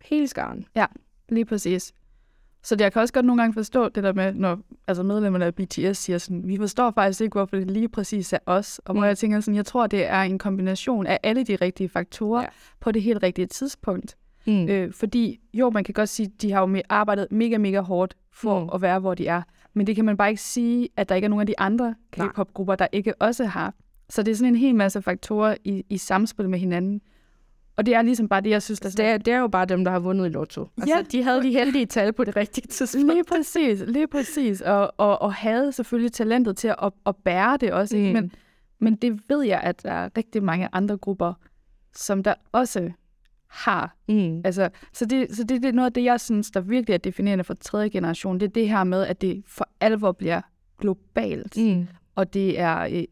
hele skaren. Ja, lige præcis. Så jeg kan også godt nogle gange forstå det der med, når altså medlemmerne af BTS siger sådan, vi forstår faktisk ikke, hvorfor det lige præcis er os. Og hvor mm. jeg tænker sådan, jeg tror, det er en kombination af alle de rigtige faktorer ja. på det helt rigtige tidspunkt. Mm. Øh, fordi jo, man kan godt sige, de har jo arbejdet mega, mega hårdt for mm. at være, hvor de er. Men det kan man bare ikke sige, at der ikke er nogen af de andre K-pop-grupper, der ikke også har. Så det er sådan en hel masse faktorer i, i samspil med hinanden. Og det er ligesom bare det, jeg synes, der det er, det er jo bare dem, der har vundet i lotto. Altså, ja. de havde de heldige tal på det rigtige tidspunkt. Lige præcis, lige præcis. Og, og, og havde selvfølgelig talentet til at, at bære det også. Mm. Men, men det ved jeg, at der er rigtig mange andre grupper, som der også har. Mm. Altså, så det, så det, det er noget af det, jeg synes, der virkelig er definerende for tredje generation. Det er det her med, at det for alvor bliver globalt. Mm. Og det er øh,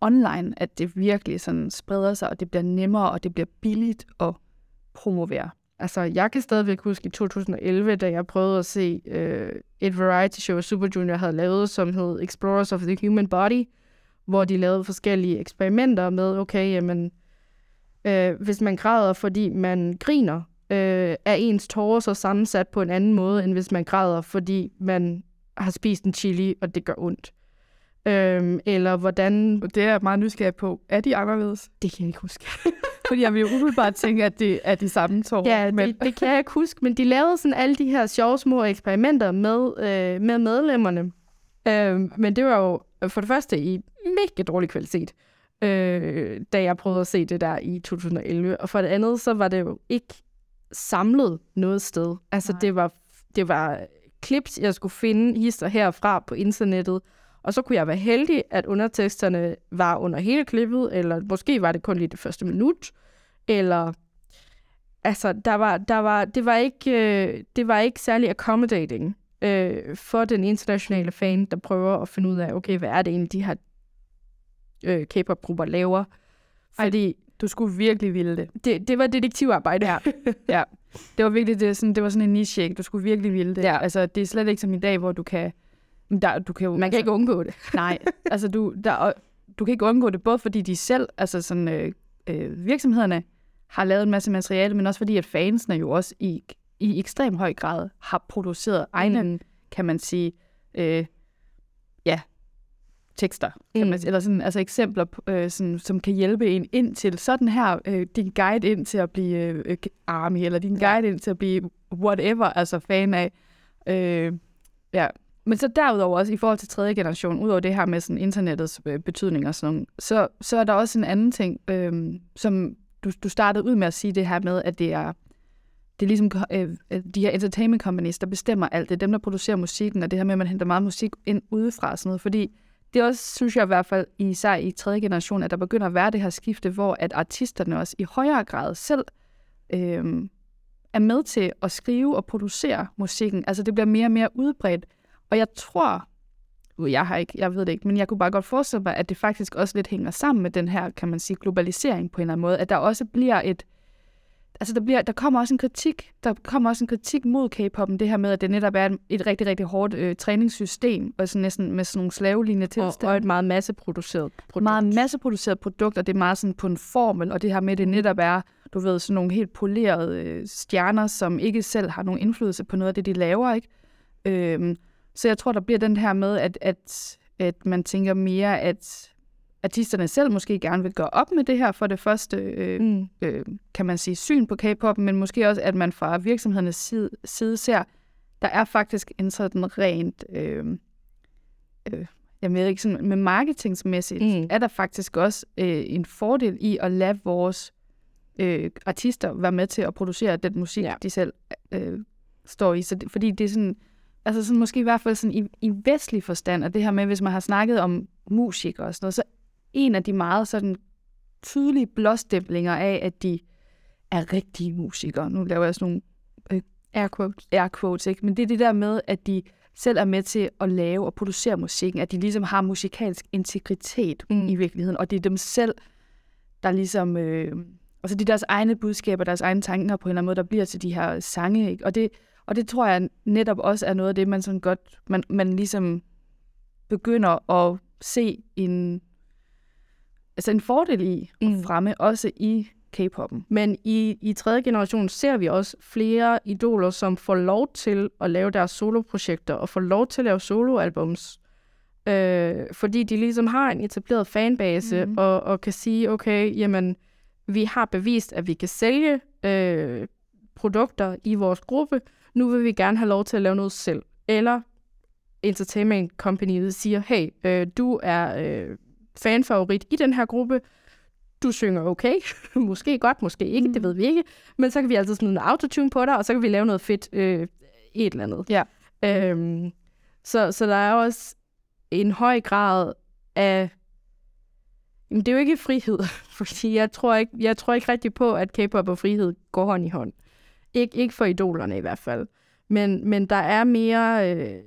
online, at det virkelig sådan spreder sig, og det bliver nemmere, og det bliver billigt at promovere. Altså, jeg kan stadigvæk huske i 2011, da jeg prøvede at se øh, et variety show, Super Junior havde lavet, som hed Explorers of the Human Body, hvor de lavede forskellige eksperimenter med, okay, jamen, øh, hvis man græder, fordi man griner, øh, er ens tårer så sammensat på en anden måde, end hvis man græder, fordi man har spist en chili, og det gør ondt. Øhm, eller hvordan... Det er jeg meget nysgerrig på. Er de anderledes? Det kan jeg ikke huske. Fordi jeg vil jo umiddelbart tænke, at det er de samme tår. Ja, men... det, det kan jeg ikke huske. Men de lavede sådan alle de her sjove små eksperimenter med, øh, med medlemmerne. Øh, men det var jo for det første i mega dårlig kvalitet, øh, da jeg prøvede at se det der i 2011. Og for det andet, så var det jo ikke samlet noget sted. Altså, Nej. det var, det var clips, jeg skulle finde hister herfra på internettet, og så kunne jeg være heldig, at underteksterne var under hele klippet, eller måske var det kun lige det første minut, eller altså, der var, der var, det, var ikke, øh, det var ikke særlig accommodating øh, for den internationale fan, der prøver at finde ud af, okay, hvad er det egentlig, de her øh, K-pop-grupper laver. Fordi Ej, du skulle virkelig ville det. Det, det var detektivarbejde. Ja. ja. Det var virkelig det, sådan, det var sådan en niche Du skulle virkelig ville det. Ja. Altså, det er slet ikke som i dag, hvor du kan der, du kan jo, Man kan altså, ikke undgå det. nej, altså du, der, du kan ikke undgå det, både fordi de selv, altså sådan, øh, øh, virksomhederne har lavet en masse materiale, men også fordi, at fansene jo også i, i ekstrem høj grad har produceret egne, mm. kan man sige, øh, tekster, mm. man, eller sådan, altså eksempler, øh, sådan, som kan hjælpe en ind til sådan her, øh, din guide ind til at blive øh, army, eller din guide ja. ind til at blive whatever, altså fan af. Øh, ja, men så derudover også i forhold til tredje generation, udover det her med sådan internettets øh, betydning og sådan så, så er der også en anden ting, øh, som du, du startede ud med at sige det her med, at det er, det er ligesom øh, de her entertainment companies, der bestemmer alt. Det er dem, der producerer musikken, og det her med, at man henter meget musik ind udefra og sådan noget. Fordi det er også, synes jeg i hvert fald, især i tredje generation, at der begynder at være det her skifte, hvor at artisterne også i højere grad selv øh, er med til at skrive og producere musikken. Altså det bliver mere og mere udbredt. Og jeg tror, uh, jeg har ikke, jeg ved det ikke, men jeg kunne bare godt forestille mig, at det faktisk også lidt hænger sammen med den her, kan man sige, globalisering på en eller anden måde, at der også bliver et, altså der, bliver, der kommer også en kritik, der kommer også en kritik mod K-pop'en, det her med, at det netop er et rigtig, rigtig hårdt øh, træningssystem, og sådan næsten med sådan nogle slavelignende tilstande. Og, og et meget masseproduceret produkt. Meget masseproduceret produkt, og det er meget sådan på en formel, og det her med, at det netop er, du ved, sådan nogle helt polerede øh, stjerner, som ikke selv har nogen indflydelse på noget af det, de laver, ikke? Øhm, så jeg tror, der bliver den her med, at, at, at man tænker mere, at, artisterne selv måske gerne vil gøre op med det her for det første, øh, Mm. øh, kan man sige, syn på K-pop, men måske også, at man fra virksomhedernes side, side ser, der er faktisk en sådan rent, øh, øh, jeg ved ikke, sådan, med marketingsmæssigt, Mm. er der faktisk også øh, en fordel i at lade vores øh, artister være med til at producere den musik, Ja. de selv øh, står i. Så det, fordi det er sådan, altså sådan måske i hvert fald sådan i, i vestlig forstand, at det her med, hvis man har snakket om musikere og sådan noget, så en af de meget sådan tydelige blåstemplinger af, at de er rigtige musikere. Nu laver jeg sådan nogle Air quotes. air quotes, ikke? men det er det der med, at de selv er med til at lave og producere musikken, at de ligesom har musikalsk integritet Mm. i virkeligheden, og det er dem selv, der ligesom, øh, altså det er deres egne budskaber, deres egne tanker på en eller anden måde, der bliver til de her sange, ikke? Og det, og det tror jeg netop også er noget af det, man sådan godt, man, man ligesom begynder at se en, altså en fordel i Mm. at fremme, også i K-pop'en. Men i, i tredje generation ser vi også flere idoler, som får lov til at lave deres soloprojekter og får lov til at lave soloalbums. Øh, fordi de ligesom har en etableret fanbase Mhm. og, og kan sige, okay, jamen, vi har bevist, at vi kan sælge øh, produkter i vores gruppe. Nu vil vi gerne have lov til at lave noget selv. Eller entertainment company siger, hey, øh, du er øh, fanfavorit i den her gruppe, du synger okay, måske godt, måske ikke, mm. det ved vi ikke, men så kan vi altid smide en autotune på dig, og så kan vi lave noget fedt øh, et eller andet. Ja. Øhm, så, så der er også en høj grad af Jamen, det er jo ikke frihed, fordi jeg tror ikke, jeg tror ikke rigtig på, at K-pop og frihed går hånd i hånd. Ik- ikke for idolerne i hvert fald. Men, men der er mere øh,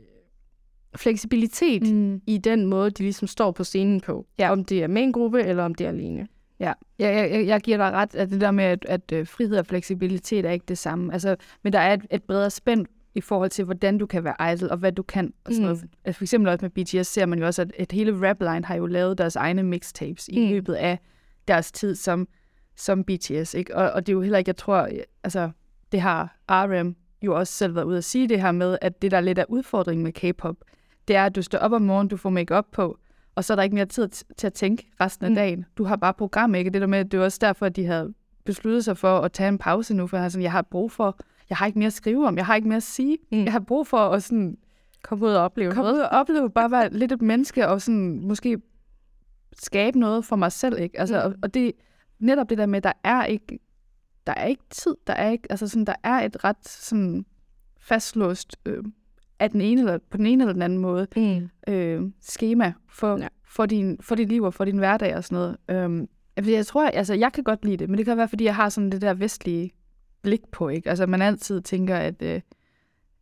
fleksibilitet Mm. i den måde, de ligesom står på scenen på. Ja. Om det er med en gruppe, eller om det er alene. Ja, jeg, jeg, jeg giver dig ret, at det der med, at, at øh, frihed og fleksibilitet er ikke det samme. Altså, men der er et, et bredere spænd i forhold til, hvordan du kan være idol, og hvad du kan. Og sådan Mm. noget. Altså, for eksempel også med BTS ser man jo også, at, at hele Rapline har jo lavet deres egne mixtapes i Mm. løbet af deres tid som, som BTS. Ikke? Og, og det er jo heller ikke, jeg tror, altså, det har RM jo også selv været ude at sige det her med, at det der lidt er udfordringen med K-pop, det er, at du står op om morgenen, du får make på, og så er der ikke mere tid til at tænke resten af Mm. dagen. Du har bare program, ikke? Det der med, at det er også derfor, at de havde besluttet sig for at tage en pause nu, for jeg har, sådan, jeg har brug for, jeg har ikke mere at skrive om, jeg har ikke mere at sige. Mm. Jeg har brug for at sådan, Kom ud og opleve komme ud og opleve, bare være lidt et menneske, og sådan, måske skabe noget for mig selv, ikke? Altså, Mm. og, og det netop det der med, der er ikke, der er ikke tid, der er ikke, altså sådan, der er et ret sådan fastlåst øh, af den ene eller på den ene eller den anden måde Mm. øh, schema for, Ja. for, din, for dit liv og for din hverdag og sådan noget. Øhm, jeg tror, altså jeg kan godt lide det, men det kan være, fordi jeg har sådan det der vestlige blik på, ikke? Altså man altid tænker, at, øh,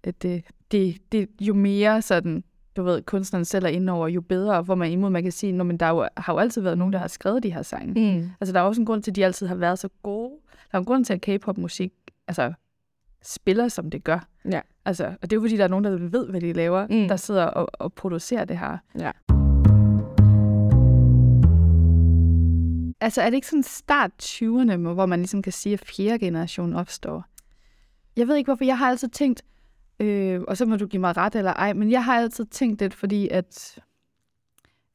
at det, det, det, jo mere sådan, du ved, kunstneren selv er inde over, jo bedre, hvor man imod man kan sige, at der er jo, har jo altid været nogen, der har skrevet de her sange. Mm. Altså der er også en grund til, at de altid har været så gode. Der er en grund til, at K-pop-musik altså, spiller, som det gør. Ja. Altså, og det er jo fordi, der er nogen, der ved, hvad de laver, Mm. der sidder og, og producerer det her. Ja. Altså, er det ikke sådan start 20'erne, hvor man ligesom kan sige, at fjerde generation opstår? Jeg ved ikke, hvorfor. Jeg har altid tænkt, øh, og så må du give mig ret eller ej, men jeg har altid tænkt det, fordi at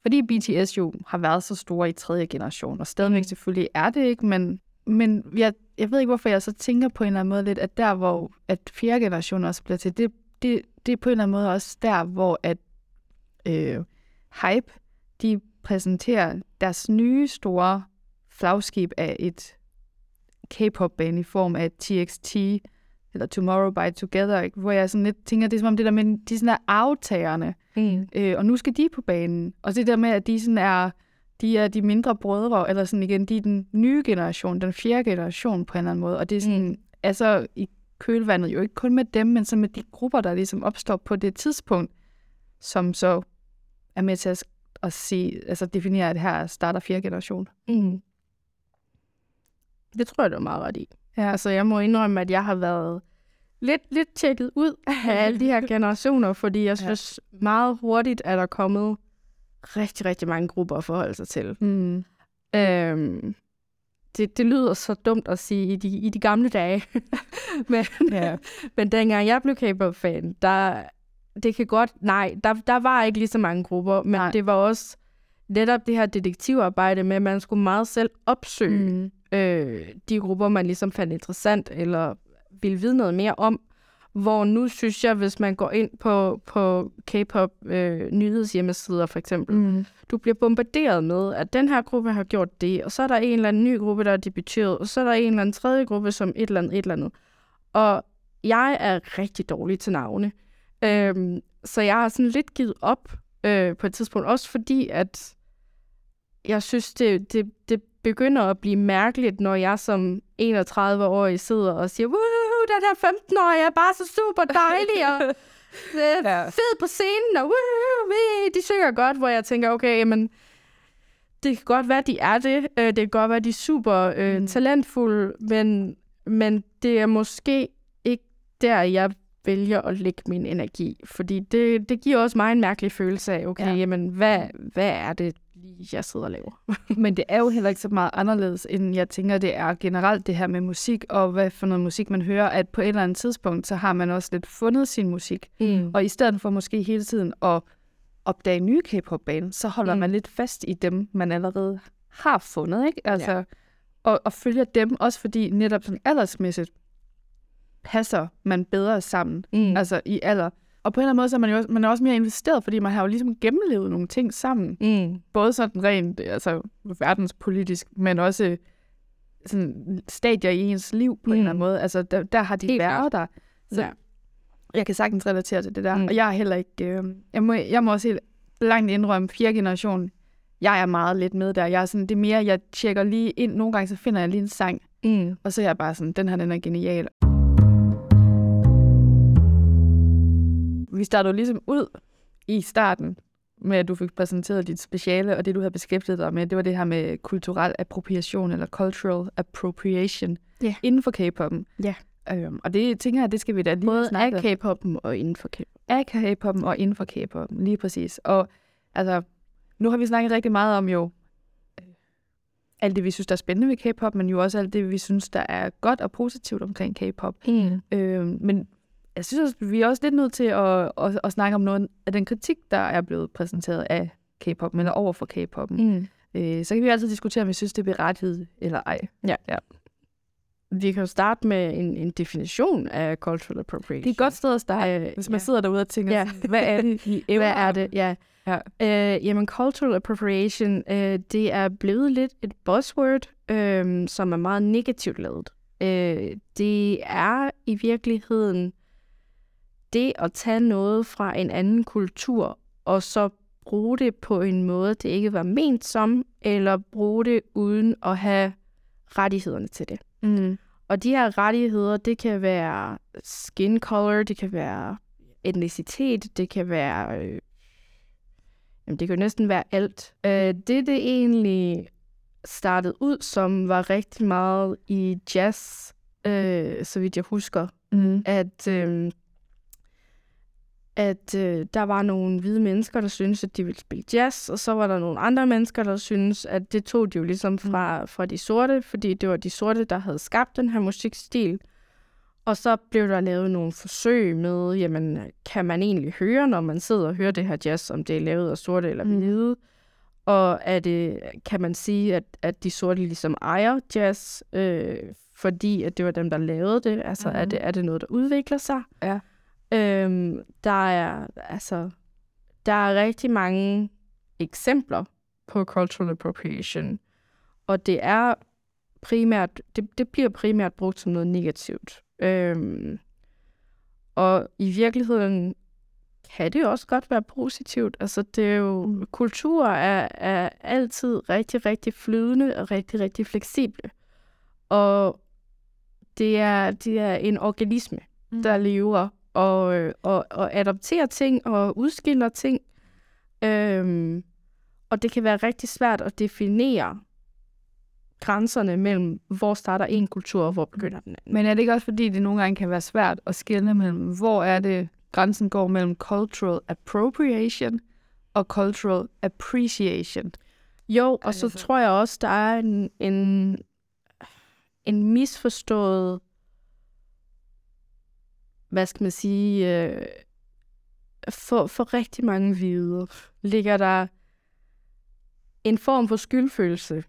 fordi BTS jo har været så store i tredje generation, og stadigvæk Mm. selvfølgelig er det ikke, men, men jeg, jeg ved ikke, hvorfor jeg så tænker på en eller anden måde lidt, at der, hvor at fjerde generation også bliver til, det, det, det er på en eller anden måde også der, hvor at øh, Hype, de præsenterer deres nye store flagskib af et K-pop-band i form af TXT, eller Tomorrow by Together, ikke? hvor jeg sådan lidt tænker, det er som om det der med, de sådan er aftagerne, Mm. øh, og nu skal de på banen. Og det der med, at de sådan er, de er de mindre brødre, eller sådan igen, de er den nye generation, den fjerde generation på en eller anden måde, og det er sådan, mm. altså i kølvandet jo ikke kun med dem, men så med de grupper, der ligesom opstår på det tidspunkt, som så er med til at, at sige, altså definere, at her starter fjerde generation. Mm. Det tror jeg, du er meget ret i. Ja. Altså, jeg må indrømme, at jeg har været lidt, lidt tjekket ud af alle de her generationer, fordi jeg synes ja. meget hurtigt, at der er kommet rigtig, rigtig mange grupper at forholde sig til. Mm. Øhm, det, det lyder så dumt at sige i de, i de gamle dage, men, Ja. men dengang jeg blev K-pop-fan, der, det kan godt, nej, der, der var ikke lige så mange grupper, men Nej. det var også, netop det her detektivarbejde med, at man skulle meget selv opsøge Mm. øh, de grupper, man ligesom fandt interessant, eller ville vide noget mere om. Hvor nu synes jeg, hvis man går ind på, på K-pop øh, nyhedshjemmesider for eksempel, Mm. du bliver bombarderet med, at den her gruppe har gjort det, og så er der en eller anden ny gruppe, der er debuteret, og så er der en eller anden tredje gruppe, som et eller andet, et eller andet. Og jeg er rigtig dårlig til navne. Øhm, så jeg har sådan lidt givet op øh, på et tidspunkt, også fordi, at jeg synes, det, det, det begynder at blive mærkeligt, når jeg som 31-årig sidder og siger, Woohoo, den her 15-årige er bare så super dejlig, og øh, Ja. fed på scenen, og wee, de synger godt, hvor jeg tænker, okay, jamen, det kan godt være, de er det. Øh, det kan godt være, de er super øh, Mm. talentfulde, men, men det er måske ikke der, jeg vælger at lægge min energi. Fordi det, det giver også mig en mærkelig følelse af, okay, ja. jamen, hvad, hvad er det lige, jeg sidder og laver? Men det er jo heller ikke så meget anderledes, end jeg tænker, det er generelt det her med musik, og hvad for noget musik man hører, at på et eller andet tidspunkt, så har man også lidt fundet sin musik. Mm. Og i stedet for måske hele tiden at opdage nye K-pop-baner, så holder mm. Man lidt fast i dem, man allerede har fundet, ikke? Altså, ja. og, og følger dem, også fordi netop sådan aldersmæssigt passer man bedre sammen, Mm. altså i alder. Og på en eller anden måde, så er man jo også, man er også mere investeret, fordi man har jo ligesom gennemlevet nogle ting sammen. Mm. Både sådan rent altså, verdenspolitisk, men også sådan stadier i ens liv på mm. en eller anden måde. Altså, der, der har de Helt været der. Så Ja. jeg kan sagtens relatere til det der. Mm. Mm. Og jeg er heller ikke... Øh, jeg, må, jeg må også helt langt indrømme, fjerde generation, jeg er meget lidt med der. Jeg er sådan, det er mere, jeg tjekker lige ind. Nogle gange, så finder jeg lige en sang, Mm. og så er jeg bare sådan, den her, den er genial. Vi startede jo ligesom ud i starten med, at du fik præsenteret dit speciale, og det, du havde beskæftiget dig med, det var det her med kulturel appropriation, eller cultural appropriation, Ja. inden for K-pop'en. Ja. Øhm, og det tænker jeg, det skal vi da lige Både snakke af K-pop'en og inden for K-pop. af K-pop'en og inden for K-pop'en, lige præcis. Og altså, nu har vi snakket rigtig meget om jo øh, alt det, vi synes, der er spændende ved K-pop, men jo også alt det, vi synes, der er godt og positivt omkring K-pop. Mm. Øh, men jeg synes også, vi er også lidt nødt til at, at, at snakke om noget af den kritik, der er blevet præsenteret af K-pop, eller over for K-pop'en. Mm. Øh, så kan vi altid diskutere, om vi synes, det er berettiget eller ej. Vi kan jo starte med en, en definition af cultural appropriation. Det er et godt sted at starte, Øh, hvis man ja. sidder derude og tænker, Ja. ja. hvad er det, I Hvad er det? Ja. Ja. Øh, jamen, cultural appropriation, øh, det er blevet lidt et buzzword, øh, som er meget negativt lavet. Øh, det er i virkeligheden det at tage noget fra en anden kultur, og så bruge det på en måde, det ikke var ment som, eller bruge det uden at have rettighederne til det. Mm. Og de her rettigheder, det kan være skin color, det kan være etnicitet, det kan være... Øh, jamen, det kan jo næsten være alt. Øh, det, det egentlig startede ud som, var rigtig meget i jazz, øh, så vidt jeg husker, Mm. at, øh, at øh, der var nogle hvide mennesker, der syntes, at de ville spille jazz, og så var der nogle andre mennesker, der syntes, at det tog de jo ligesom fra, fra de sorte, fordi det var de sorte, der havde skabt den her musikstil. Og så blev der lavet nogle forsøg med, jamen, kan man egentlig høre, når man sidder og hører det her jazz, om det er lavet af sorte eller Mm. hvide? Og er det, kan man sige, at, at de sorte ligesom ejer jazz, øh, fordi at det var dem, der lavede det? Altså, mm. er, det, er det noget, der udvikler sig? Ja. Øhm, der er altså der er rigtig mange eksempler på cultural appropriation, og det er primært det, det bliver primært brugt som noget negativt. Øhm, og i virkeligheden kan det også godt være positivt. Altså det er jo Mm. kultur er, er altid rigtig rigtig flydende og rigtig rigtig fleksible. Og det er det er en organisme Mm. der lever og, øh, og, og adopterer ting og udskiller ting. Øhm, og det kan være rigtig svært at definere grænserne mellem, hvor starter en kultur, og hvor begynder den anden. Men er det ikke også, fordi det nogle gange kan være svært at skelne mellem, hvor er det, grænsen går mellem cultural appropriation og cultural appreciation? Jo, og så Altså- tror jeg også, der er en, en, en misforstået, hvad skal man sige, øh, for, for rigtig mange hvide ligger der en form for skyldfølelse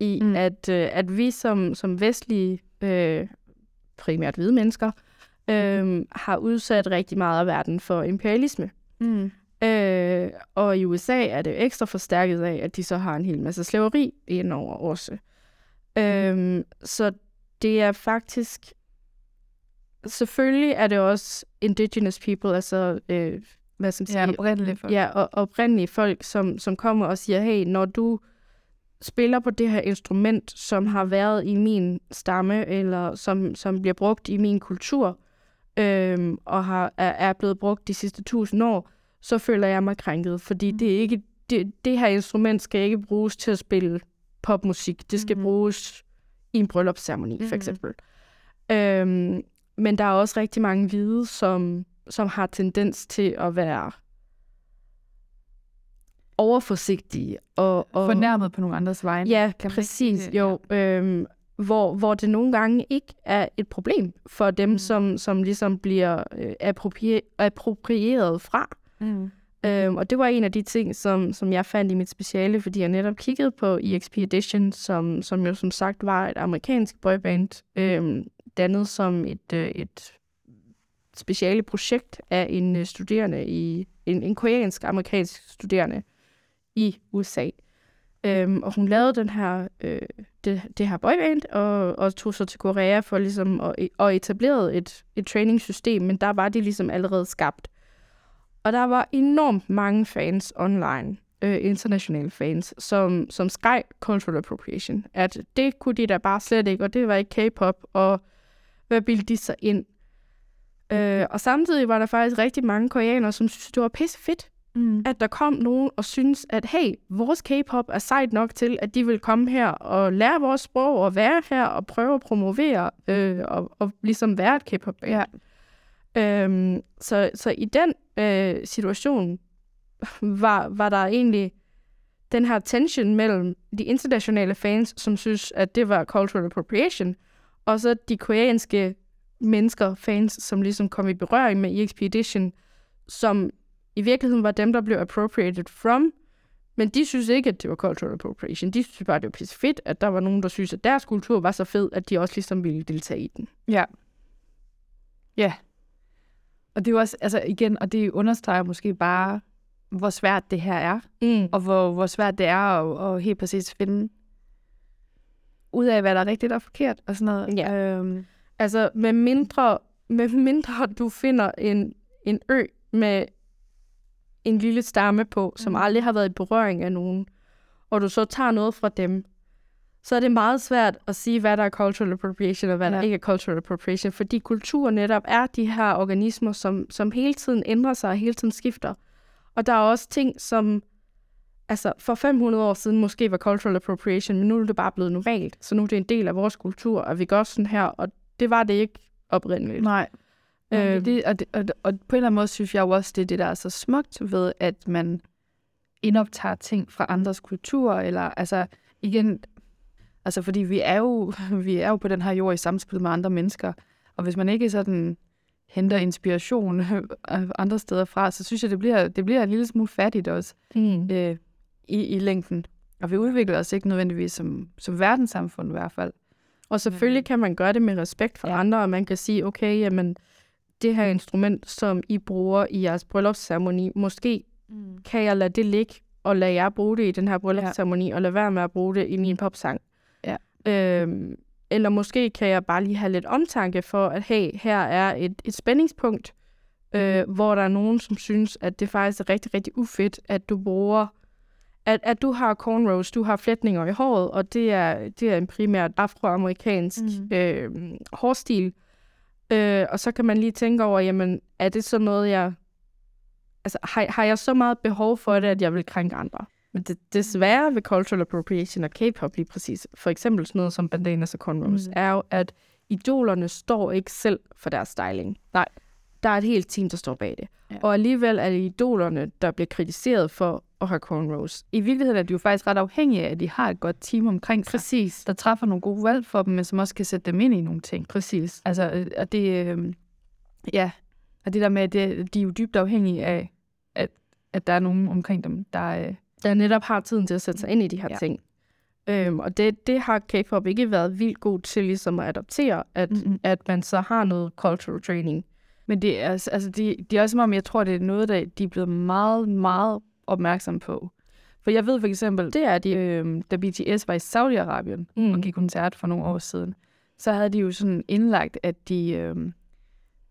i, Mm. mm. at, øh, at vi som, som vestlige, øh, primært hvide mennesker, øh, har udsat rigtig meget af verden for imperialisme. Mm. Øh, og i USA er det ekstra forstærket af, at de så har en hel masse slaveri indover også. Øh, så det er faktisk... Selvfølgelig er det også indigenous people, altså øh, hvad som Ja, siger, oprindeligt folk. ja, og oprindelige folk, som, som kommer og siger, hey, når du spiller på det her instrument, som har været i min stamme, eller som, som bliver brugt i min kultur, øhm, og har, er, er blevet brugt de sidste tusind år, så føler jeg mig krænket, fordi Mm. det, er ikke, det, det her instrument skal ikke bruges til at spille popmusik. Det skal Mhm. bruges i en bryllupsceremoni, for Mhm. eksempel. Øhm, men der er også rigtig mange hvide, som, som har tendens til at være overforsigtige. Og, og, Fornærmet på nogle andres vegne. Ja, Kan præcis. det? Jo, øhm, hvor, hvor det nogle gange ikke er et problem for dem, Mm. som, som ligesom bliver øh, approprie- approprieret fra. Mm. Øhm, og det var en af de ting, som, som jeg fandt i mit speciale, fordi jeg netop kiggede på EXP Edition, som, som jo som sagt var et amerikansk boyband, øhm, dannet som et, øh, et speciale projekt af en øh, studerende i en, en koreansk-amerikansk studerende i USA. Øhm, og hun lavede den her, øh, det, det her boyband, og, og tog så til Korea for ligesom at, og etablerede et, et trainingssystem, men der var de ligesom allerede skabt. Og der var enormt mange fans online, øh, internationale fans, som, som skreg cultural appropriation. At det kunne de da bare slet ikke, og det var ikke K-pop, og hvad bildte de sig ind? Øh, og samtidig var der faktisk rigtig mange koreanere, som syntes, det var pisse fedt, Mm. at der kom nogen og synes, at hey, vores K-pop er sejt nok til, at de vil komme her og lære vores sprog og være her og prøve at promovere øh, og, og ligesom være et K-pop band. Ja. Øhm, så, så i den øh, situation var, var der egentlig den her tension mellem de internationale fans, som synes, at det var cultural appropriation, og så de koreanske mennesker, fans, som ligesom kom i berøring med EXP Edition, som i virkeligheden var dem, der blev appropriated from, men de synes ikke, at det var cultural appropriation. De synes bare, det var pisse fedt, at der var nogen, der synes, at deres kultur var så fed, at de også ligesom ville deltage i den. Ja. Ja. Og det er jo også, altså igen, og det understreger måske bare, hvor svært det her er, Mm. og hvor, hvor svært det er at, at helt præcis finde ud af, hvad der er rigtigt og forkert, og sådan noget. Ja. Øhm, Altså, med mindre, med mindre du finder en, en ø med en lille stamme på, som Mhm. aldrig har været i berøring af nogen, og du så tager noget fra dem, så er det meget svært at sige, hvad der er cultural appropriation, og hvad. Ja. der ikke er cultural appropriation, fordi kultur netop er de her organismer, som, som hele tiden ændrer sig og hele tiden skifter. Og der er også ting, som altså for 500 år siden måske var cultural appropriation, men nu er det bare blevet normalt. Så nu er det en del af vores kultur, at vi gør sådan her, og det var det ikke oprindeligt. nej. Øh, det, og, det, og, og på en eller anden måde synes jeg jo også, det er det, der er så smukt ved, at man indoptager ting fra andres kulturer, eller altså igen, altså fordi vi er jo, vi er jo på den her jord i samspil med andre mennesker, og hvis man ikke sådan henter inspiration andre steder fra, så synes jeg, det bliver, det bliver en lille smule fattigt også Mm. øh, i, i længden. Og vi udvikler os ikke nødvendigvis som, som verdenssamfund i hvert fald. Og selvfølgelig kan man gøre det med respekt for Ja. ja. andre, og man kan sige, okay, jamen, det her instrument, som I bruger i jeres bryllupsceremoni, måske Mm. kan jeg lade det ligge, og lade jer bruge det i den her bryllupsceremoni, og lade være med at bruge det i min popsang. Ja. Øhm, eller måske kan jeg bare lige have lidt omtanke for, at hey, her er et, et spændingspunkt, øh, hvor der er nogen, som synes, at det faktisk er rigtig, rigtig ufedt, at du bruger, at, at du har cornrows, du har flætninger i håret, og det er, det er en primært afroamerikansk mm. øh, hårstil. Øh, og så kan man lige tænke over, jamen, er det så noget, jeg... Altså, har, har jeg så meget behov for det, at jeg vil krænke andre? Men det, desværre ved cultural appropriation og K-pop lige præcis, for eksempel sådan noget som bandanas og cornrows, mm. er jo, at idolerne står ikke selv for deres styling. Nej. Der er et helt team, der står bag det. Ja. Og alligevel er det idolerne, der bliver kritiseret for at have cornrows. I virkeligheden er de jo faktisk ret afhængige af, at de har et godt team omkring sig, Præcis. der træffer nogle gode valg for dem, men som også kan sætte dem ind i nogle ting. Præcis. Altså, øh, og det, øh, ja, og det der med, at det, de er jo dybt afhængige af, at, at der er nogen omkring dem, der, øh, der netop har tiden til at sætte sig ind i de her Ja. ting. Øhm, og det, det har K-pop ikke været vildt god til ligesom at adoptere, at, Mhm. mm-hmm. at man så har noget cultural training. Men det er, altså- altså, de, de er også som om, jeg tror, det er noget, der de er blevet meget, meget opmærksom på. For jeg ved for eksempel, Det er de. øh, da BTS var i Saudi-Arabien mm. og gik koncert for nogle år siden, så havde de jo sådan indlagt, at de, øh,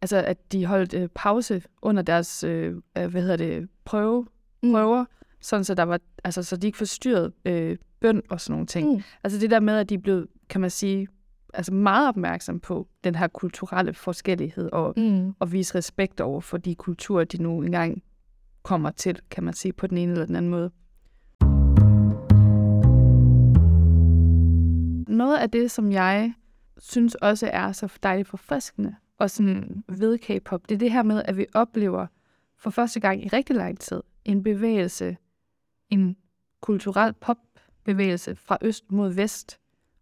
altså, at de holdt øh, pause under deres øh, øh, hvad hedder det, prøve, Mm. prøver, sådan så, der var, altså, så de ikke forstyrrede øh, bøn og sådan nogle ting. Mm. Altså det der med, at de blev, kan man sige, altså meget opmærksom på den her kulturelle forskellighed og Mm. og vise respekt over for de kulturer, de nu engang kommer til, kan man sige, på den ene eller den anden måde. Noget af det, som jeg synes også er så dejligt forfriskende og sådan ved K-pop, det er det her med, at vi oplever for første gang i rigtig lang tid en bevægelse, en kulturel popbevægelse fra øst mod vest,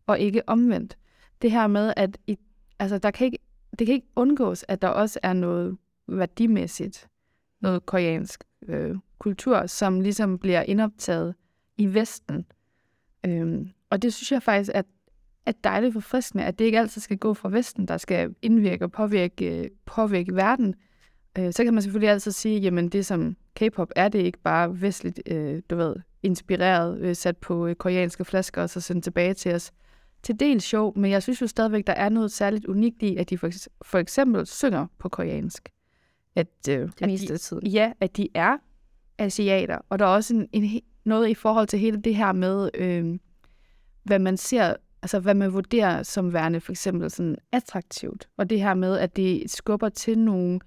og ikke omvendt. Det her med, at i, altså, der kan ikke, det kan ikke undgås, at der også er noget værdimæssigt, noget koreansk øh, kultur, som ligesom bliver indoptaget i Vesten. Øhm, og det synes jeg faktisk er, er dejligt forfriskende, at det ikke altid skal gå fra Vesten, der skal indvirke og påvirke, påvirke verden. Øh, så kan man selvfølgelig altid sige, jamen det som K-pop er det ikke bare vestligt, øh, du ved, inspireret, øh, sat på øh, koreanske flasker og så sendt tilbage til os. Til dels sjov, men jeg synes jo stadigvæk, der er noget særligt unikt i, at de for, for eksempel synger på koreansk. At, øh, Det at meste de, af tiden. Ja, at de er asiater, og der er også en, en, noget i forhold til hele det her med, øh, hvad man ser, altså hvad man vurderer som værende for eksempel sådan attraktivt, og det her med, at det skubber til nogle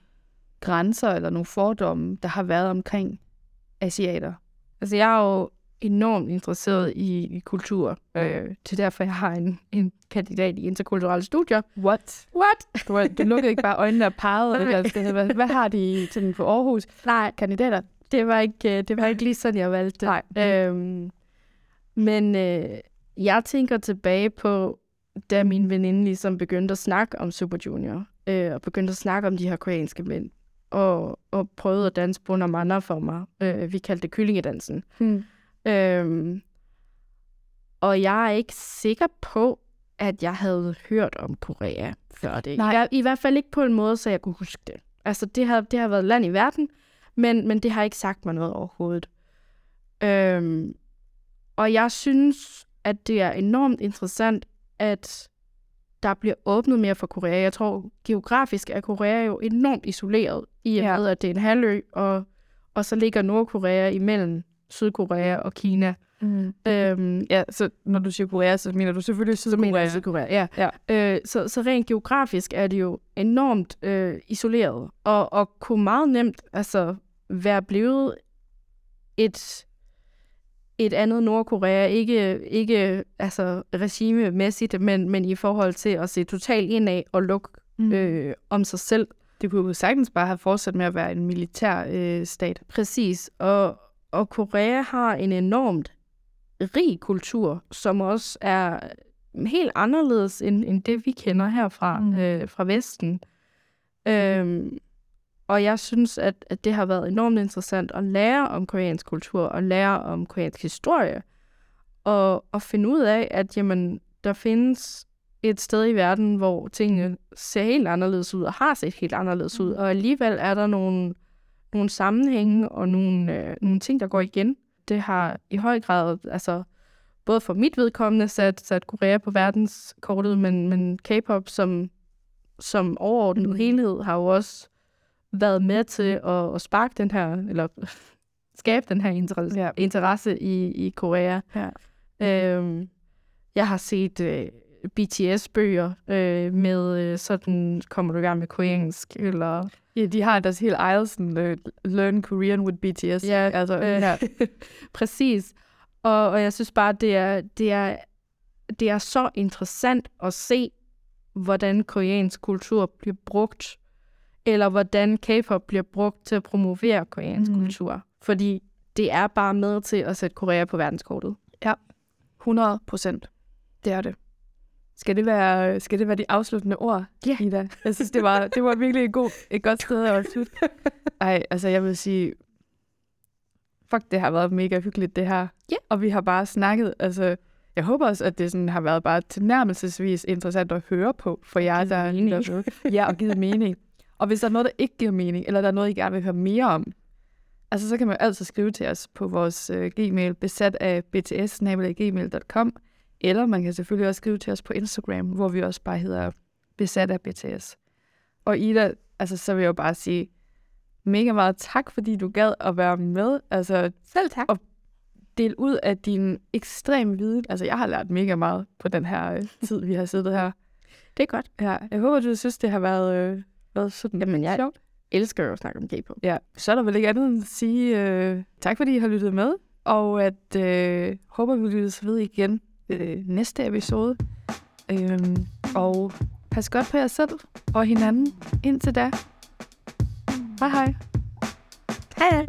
grænser eller nogle fordomme, der har været omkring asiater. Altså, jeg er jo enormt interesseret i, i kultur. Øh, er derfor, jeg har en, en kandidat i interkulturelle studier. What? What? Du, du lukkede ikke bare øjnene og pegede, eller hvad, hvad har de til den på Aarhus? Nej, Kandidater? det var ikke, øh, det var ikke lige sådan, jeg valgte. Nej. Øhm, men øh, jeg tænker tilbage på, da min veninde ligesom begyndte at snakke om Super Junior, øh, og begyndte at snakke om de her koreanske mænd, og, og prøvede at danse Manner for mig. Øh, vi kaldte det kyllingedansen. Hmm. Øhm, og jeg er ikke sikker på, at jeg havde hørt om Korea før det. I, Nej. hver- I hvert fald ikke på en måde, så jeg kunne huske det. Altså, det har, det har været land i verden, men, men det har ikke sagt mig noget overhovedet. Øhm, og jeg synes, at det er enormt interessant, at der bliver åbnet mere for Korea. Jeg tror, geografisk er Korea jo enormt isoleret, i og Ja. med, at det er en halvø, og, og så ligger Nordkorea imellem Sydkorea og Kina. Mm. Øhm, Ja, så når du siger Korea, så mener du selvfølgelig så mener Sydkorea. jeg Sydkorea, ja. Ja. Øh, så, så rent geografisk er det jo enormt øh, isoleret, og, og kunne meget nemt altså, være blevet et, et andet Nordkorea, ikke, ikke altså, regimemæssigt, men, men i forhold til at se totalt indad og lukke Mm. øh, om sig selv. Det kunne jo sagtens bare have fortsat med at være en militær øh, stat. Præcis, og, og Korea har en enormt rig kultur, som også er helt anderledes end, end det, vi kender herfra Mm. mm. øh, fra Vesten. Øhm, og jeg synes, at, at det har været enormt interessant at lære om koreansk kultur og lære om koreansk historie. Og, og finde ud af, at jamen, der findes et sted i verden, hvor tingene ser helt anderledes ud og har set helt anderledes ud. Og alligevel er der nogle, nogle sammenhænge og nogle, øh, nogle ting, der går igen. Det har i høj grad, altså både for mit vedkommende, sat, sat Korea på verdenskortet, men, men K-pop som, som overordnet Mm. helhed har jo også været med til at, at sparke den her, eller skabe den her interesse, ja. interesse i, i Korea. Ja. Øhm, jeg har set øh, BTS-bøger øh, med øh, sådan, kommer du i gang med koreansk, eller... Ja, de har deres helt eget sådan, uh, Learn Korean with BTS. Ja, altså, øh, ja. Præcis. Og, og jeg synes bare, det er, det, er, det er så interessant at se, hvordan koreansk kultur bliver brugt, eller hvordan K-pop bliver brugt til at promovere koreansk mm. kultur. Fordi det er bare med til at sætte Korea på verdenskortet. 100 procent. Det er det. Skal det være, skal det være de afsluttende ord, Ja. Ida? Jeg synes, det var, det var virkelig et, god, et godt sted at slutte. Ej, altså jeg vil sige, fuck, det har været mega hyggeligt, det her. Ja. Og vi har bare snakket, altså, jeg håber også, at det sådan har været bare tilnærmelsesvis interessant at høre på for jer, der er. Ja, og givet mening. Og hvis der er noget, der ikke giver mening, eller der er noget, I gerne vil høre mere om, altså så kan man altid skrive til os på vores uh, gmail, besat af bts gmail.com, eller man kan selvfølgelig også skrive til os på Instagram, hvor vi også bare hedder besat af BTS. Og Ida, altså så vil jeg jo bare sige mega meget tak, fordi du gad at være med. Altså Selv tak. Og del ud af din ekstrem viden. Altså jeg har lært mega meget på den her øh, tid, vi har siddet her. Det er godt. Ja, jeg håber, du synes, det har været, øh, været sådan Jamen, jeg sjovt. elsker jo at snakke om K-pop. Ja, så er der vel ikke andet end at sige øh, tak, fordi I har lyttet med, og at øh, håber, vi lyttes ved igen øh, næste episode. Øh, og pas godt på jer selv og hinanden indtil da. Hej hej. Hej hej.